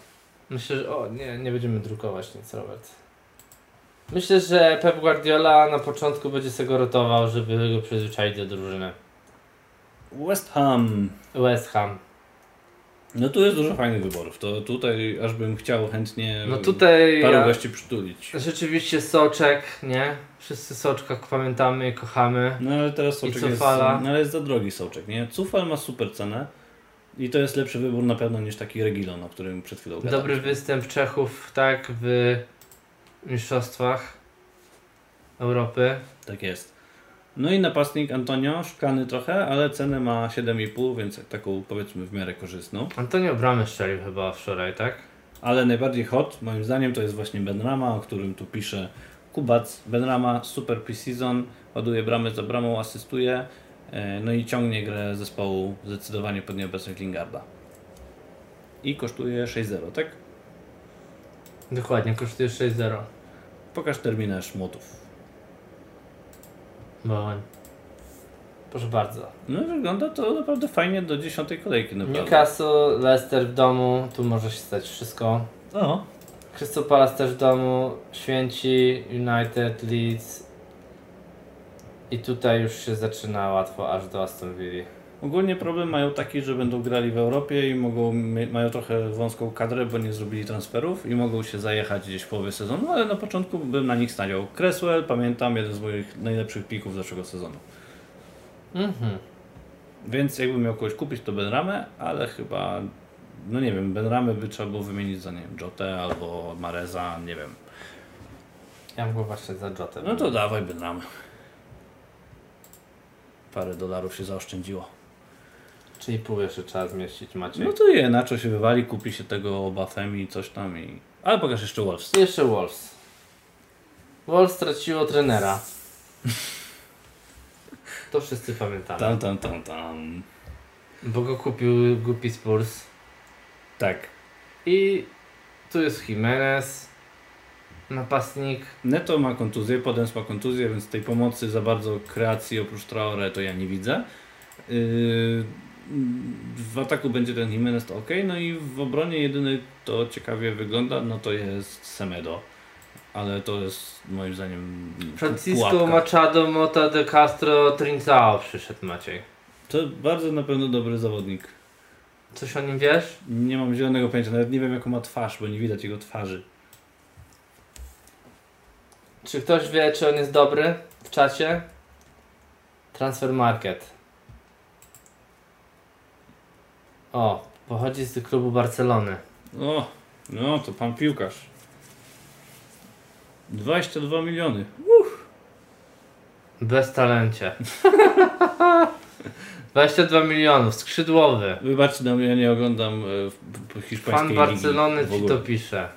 Myślę, że o nie, nie będziemy drukować nic, Robert. Myślę, że Pep Guardiola na początku będzie sobie go rotował, żeby go przyzwyczaić do drużyny. West Ham. West Ham. No tu jest dużo fajnych wyborów. To tutaj aż bym chciał chętnie No tutaj paru ja, gości przytulić. rzeczywiście Soczek, nie? Wszyscy Soczka pamiętamy i kochamy. No ale teraz Soczek jest, no, ale jest za drogi Soczek, nie? Cufal ma super cenę i to jest lepszy wybór na pewno niż taki Regilon, o którym przed chwilą gadałem. Dobry występ Czechów, tak, w mistrzostwach Europy. Tak jest. No i napastnik Antonio, szukany trochę, ale cenę ma 7,5, więc taką powiedzmy w miarę korzystną. Antonio Bramy strzelił chyba wczoraj, tak? Ale najbardziej hot, moim zdaniem, to jest właśnie Benrama, o którym tu pisze Kubac. Benrama, super pre-season, ładuje bramy za bramą, asystuje, e, no i ciągnie grę zespołu zdecydowanie pod nieobecność Lingarda. I kosztuje 6-0, tak? Dokładnie, kosztuje 6-0. Pokaż terminarz młotów. Bowen. Proszę bardzo. No wygląda to naprawdę fajnie do 10 kolejki. Naprawdę. Newcastle, Leicester w domu, tu może się stać wszystko. O, Crystal Palace też w domu, Święci, United, Leeds. I tutaj już się zaczyna łatwo aż do Aston Villa. Ogólnie problem mają taki, że będą grali w Europie i mogą, mają trochę wąską kadrę, bo nie zrobili transferów i mogą się zajechać gdzieś w połowie sezonu, ale na początku bym na nich stawiał. Cresswell, pamiętam, jeden z moich najlepszych pików zeszłego sezonu. Mhm. Więc jakbym miał kogoś kupić, to Benramę, ale chyba, no nie wiem, Benramę by trzeba było wymienić za, nie wiem, Jotę albo Mareza, nie wiem. Ja bym go właśnie za Jotę. No to dawaj Benramę. Parę dolarów się zaoszczędziło. Czyli pół jeszcze trzeba zmieścić, Maciej. No to je, na co się wywali, kupi się tego Obafem i coś tam i... Ale pokaż jeszcze Wolves. Jeszcze Wolves. Wolves straciło trenera. To wszyscy pamiętamy. Tam, tam, tam, tam. Bo go kupił głupi Spurs. Tak. I tu jest Jimenez. Napastnik. Neto ma kontuzję, Podens ma kontuzję, więc tej pomocy za bardzo kreacji oprócz Traore to ja nie widzę. Yy, w ataku będzie ten Jimenez to ok, no i w obronie jedyny to ciekawie wygląda, no to jest Semedo. Ale to jest moim zdaniem Francisco pułapka. Machado Mota de Castro Trincao przyszedł Maciej. To bardzo na pewno dobry zawodnik. Coś o nim wiesz? Nie mam zielonego pojęcia, nawet nie wiem jaką ma twarz, bo nie widać jego twarzy. Czy ktoś wie, czy on jest dobry w czacie? Transfer Market. O, pochodzi z klubu Barcelony. O, no to pan piłkarz. 22 miliony. Bez talencie. 22 milionów, skrzydłowy. Wybaczcie, no ja nie oglądam e, hiszpańskiej Fan Barcelony ci to pisze.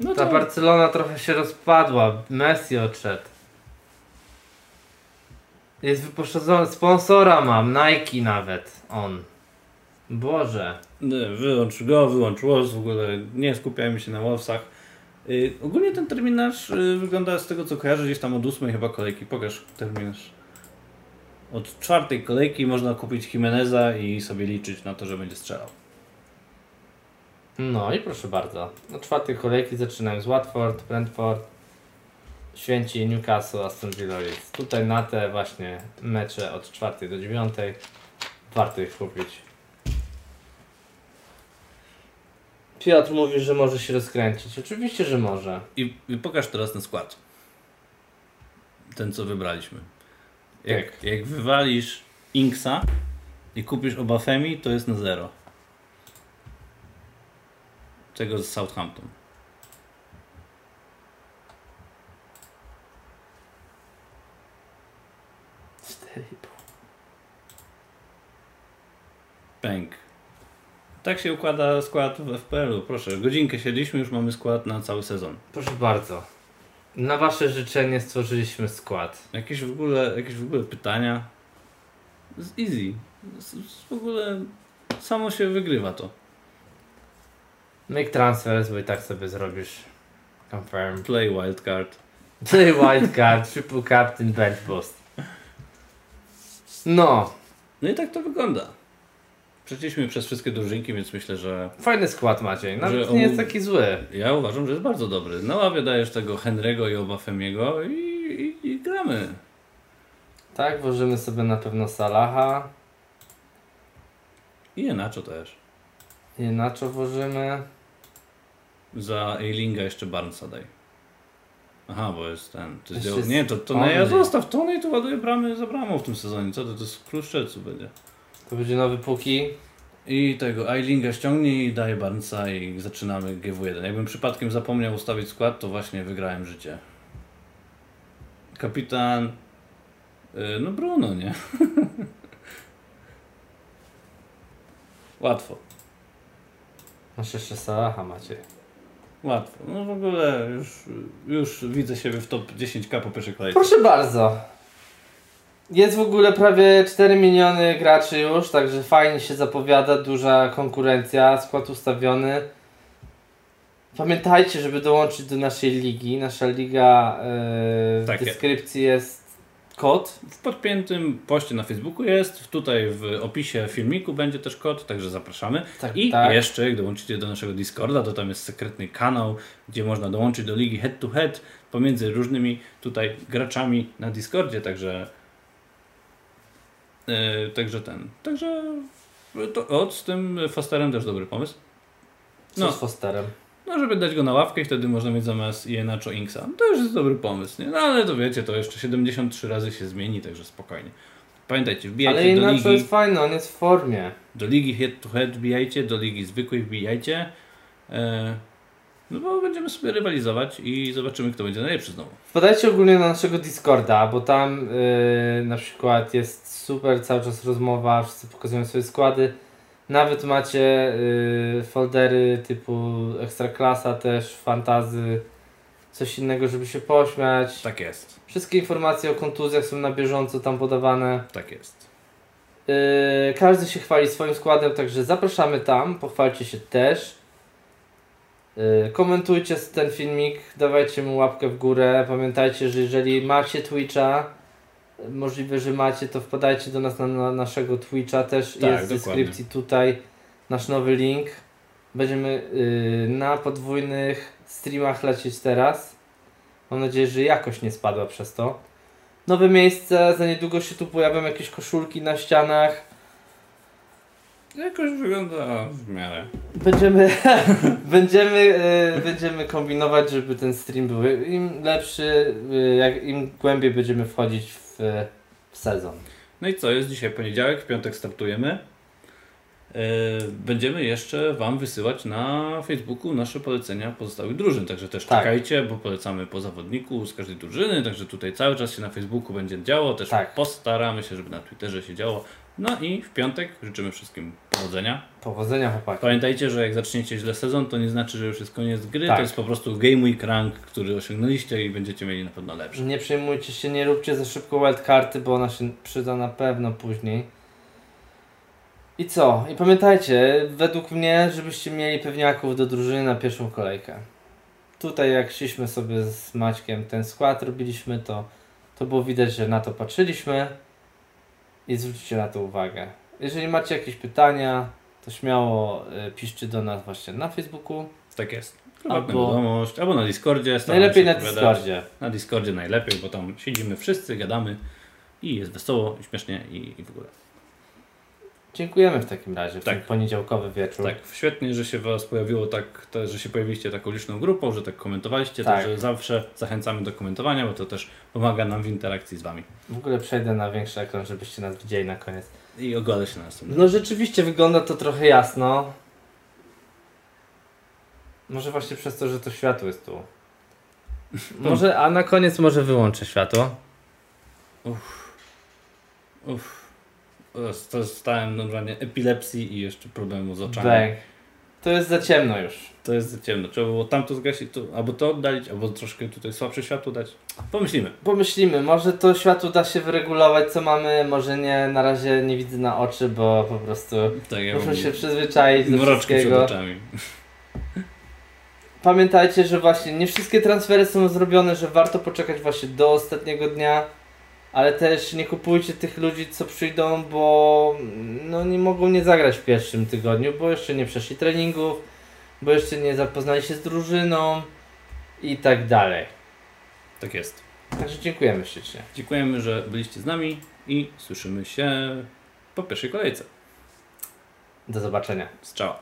No Ta to Barcelona trochę się rozpadła. Messi odszedł. Jest wyposażony, sponsora mam, Nike nawet, on. Boże. wyłącz go, wyłącz Wolves, w ogóle nie skupiajmy się na Wolvesach. Y, ogólnie ten terminarz y, wygląda z tego co kojarzę gdzieś tam od ósmej chyba kolejki. Pokaż terminarz. Od czwartej kolejki można kupić Jimeneza i sobie liczyć na to, że będzie strzelał. No i proszę bardzo. No czwartej kolejki zaczynają z Watford, Brentford, Święci, Newcastle, Aston Villa. Tutaj na te właśnie mecze od czwartej do dziewiątej warto ich kupić. Piotr mówi, że może się rozkręcić. Oczywiście, że może. I, I pokaż teraz ten skład. Ten, co wybraliśmy. Jak, Tak. jak wywalisz Inksa i kupisz Obafemi, to jest na zero. Tego z Southampton. Pęk. Tak się układa skład w FPL-u. Proszę, godzinkę siedliśmy, już mamy skład na cały sezon. Proszę bardzo. Na wasze życzenie stworzyliśmy skład. Jakieś w ogóle, jakieś w ogóle pytania? Z easy. Z, z w ogóle samo się wygrywa to. Make transfers, bo i tak sobie zrobisz. Confirm. Play wildcard. Play wildcard, triple captain, bench boost. No, No i tak to wygląda. Przeszliśmy przez wszystkie drużynki, więc myślę, że fajny skład Maciej. Nawet Że nie jest taki zły. ja uważam, że jest bardzo dobry. Na ławie dajesz tego Henry'ego i Obafemiego i, i, i gramy. Tak, włożymy sobie na pewno Salaha. I Enacho też. Inaczej włożymy. Za Eilinga jeszcze Barnesa daj. Aha, bo jest ten. Dział... Nie, to, to nie, ja zostaw Tony i tu ładuje bramy za bramą w tym sezonie. Co to, to jest kluszczelcu będzie. To będzie nowy Puki. I tego Eilinga ściągnij i daje Barnesa i zaczynamy GW1. Jakbym przypadkiem zapomniał ustawić skład, to właśnie wygrałem życie. Kapitan... y, No Bruno, nie? Łatwo. Masz jeszcze Salaha Maciej. Łatwo. No w ogóle już, już widzę siebie w top 10k po pierwszej kolejce. Proszę bardzo. Jest w ogóle prawie 4 miliony graczy już, także fajnie się zapowiada, duża konkurencja, skład ustawiony. Pamiętajcie, żeby dołączyć do naszej ligi. Nasza liga yy, w Tak jest. deskrypcji jest kod. W podpiętym poście na Facebooku jest, tutaj w opisie filmiku będzie też kod, także zapraszamy. Tak, I tak. jeszcze, jak dołączycie do naszego Discorda, to tam jest sekretny kanał, gdzie można dołączyć do ligi head to head pomiędzy różnymi tutaj graczami na Discordzie, także yy, także ten, także to, od z tym Fosterem też dobry pomysł. Co No. z Fosterem? No, żeby dać go na ławkę i wtedy można mieć zamiast Ienacho Inksa. To już jest dobry pomysł, nie? No ale to wiecie, to jeszcze 73 razy się zmieni, także spokojnie. Pamiętajcie, wbijajcie Ale do ligi, jest fajny, on jest w formie. do ligi head to head wbijajcie, do ligi zwykłej wbijajcie. E, no bo będziemy sobie rywalizować i zobaczymy, kto będzie najlepszy znowu. Wpadajcie ogólnie na naszego Discorda, bo tam yy, na przykład jest super cały czas rozmowa, wszyscy pokazują swoje składy. Nawet macie yy, foldery typu Ekstraklasa też, fantazy, coś innego, żeby się pośmiać. Tak jest, Wszystkie informacje o kontuzjach są na bieżąco tam podawane. tak jest. Yy, każdy się chwali swoim składem, także zapraszamy tam, pochwalcie się też. Yy, komentujcie ten filmik, dawajcie mu łapkę w górę. Pamiętajcie, że jeżeli macie Twitcha, możliwe, że macie, to wpadajcie do nas na, na naszego Twitcha, też Tak, jest w deskrypcji tutaj nasz nowy link. Będziemy yy, na podwójnych streamach lecieć teraz. Mam nadzieję, że jakość nie spadła przez to. Nowe miejsce, za niedługo się tu pojawią jakieś koszulki na ścianach. Jakoś wygląda w miarę. Będziemy, będziemy, e, będziemy kombinować, żeby ten stream był im lepszy, e, jak im głębiej będziemy wchodzić w, w sezon. No i co, jest dzisiaj poniedziałek, w piątek startujemy. e, będziemy jeszcze Wam wysyłać na Facebooku nasze polecenia pozostałych drużyn. Także też Tak. czekajcie, bo polecamy po zawodniku z każdej drużyny. Także tutaj cały czas się na Facebooku będzie działo. Też Tak. postaramy się, żeby na Twitterze się działo. No i w piątek życzymy wszystkim powodzenia. Powodzenia chłopaki. Pamiętajcie, że jak zaczniecie źle sezon, to nie znaczy, że już jest koniec gry. Tak. To jest po prostu game week rank, który osiągnęliście i będziecie mieli na pewno lepszy. Nie przejmujcie się, nie róbcie za szybko wildcarty, bo ona się przyda na pewno później. I co? I pamiętajcie, według mnie, żebyście mieli pewniaków do drużyny na pierwszą kolejkę. Tutaj jak szliśmy sobie z Maćkiem ten skład robiliśmy, to, to było widać, że na to patrzyliśmy i zwróćcie na to uwagę. Jeżeli macie jakieś pytania, to śmiało y, piszcie do nas właśnie na Facebooku. Tak jest. Prywatna Albo- wiadomość, albo na Discordzie. Najlepiej na odpowiadać. Discordzie. Na Discordzie najlepiej, bo tam siedzimy wszyscy, gadamy i jest wesoło, i śmiesznie i, i w ogóle. Dziękujemy w takim razie, w Tak. ten poniedziałkowy wieczór. Tak, świetnie, że się Was pojawiło tak, to, że się pojawiliście taką liczną grupą, że tak komentowaliście, Tak. także zawsze zachęcamy do komentowania, bo to też pomaga nam w interakcji z Wami. W ogóle przejdę na większy ekran, żebyście nas widzieli na koniec. I ogolę się na następnym. No rzeczywiście wygląda to trochę jasno. Może właśnie przez to, że to światło jest tu. Może, a na koniec może wyłączę światło. Uff. Dostałem normalnie epilepsji i jeszcze problemu z oczami. Bang. To jest za ciemno już. To jest za ciemno. Trzeba było tamto zgasić, tu, albo to oddalić, albo troszkę tutaj słabsze światło dać. Pomyślimy. Pomyślimy, może to światło da się wyregulować, co mamy, może nie. Na razie nie widzę na oczy, bo po prostu Tak, ja muszę się przyzwyczaić do wszystkiego. oczami. Pamiętajcie, że właśnie nie wszystkie transfery są zrobione, że warto poczekać właśnie do ostatniego dnia, ale też nie kupujcie tych ludzi, co przyjdą, bo no nie mogą nie zagrać w pierwszym tygodniu, bo jeszcze nie przeszli treningów, bo jeszcze nie zapoznali się z drużyną i tak dalej. Tak jest. Także dziękujemy ślicznie. Dziękujemy, że byliście z nami i słyszymy się po pierwszej kolejce. Do zobaczenia. Z Ciao.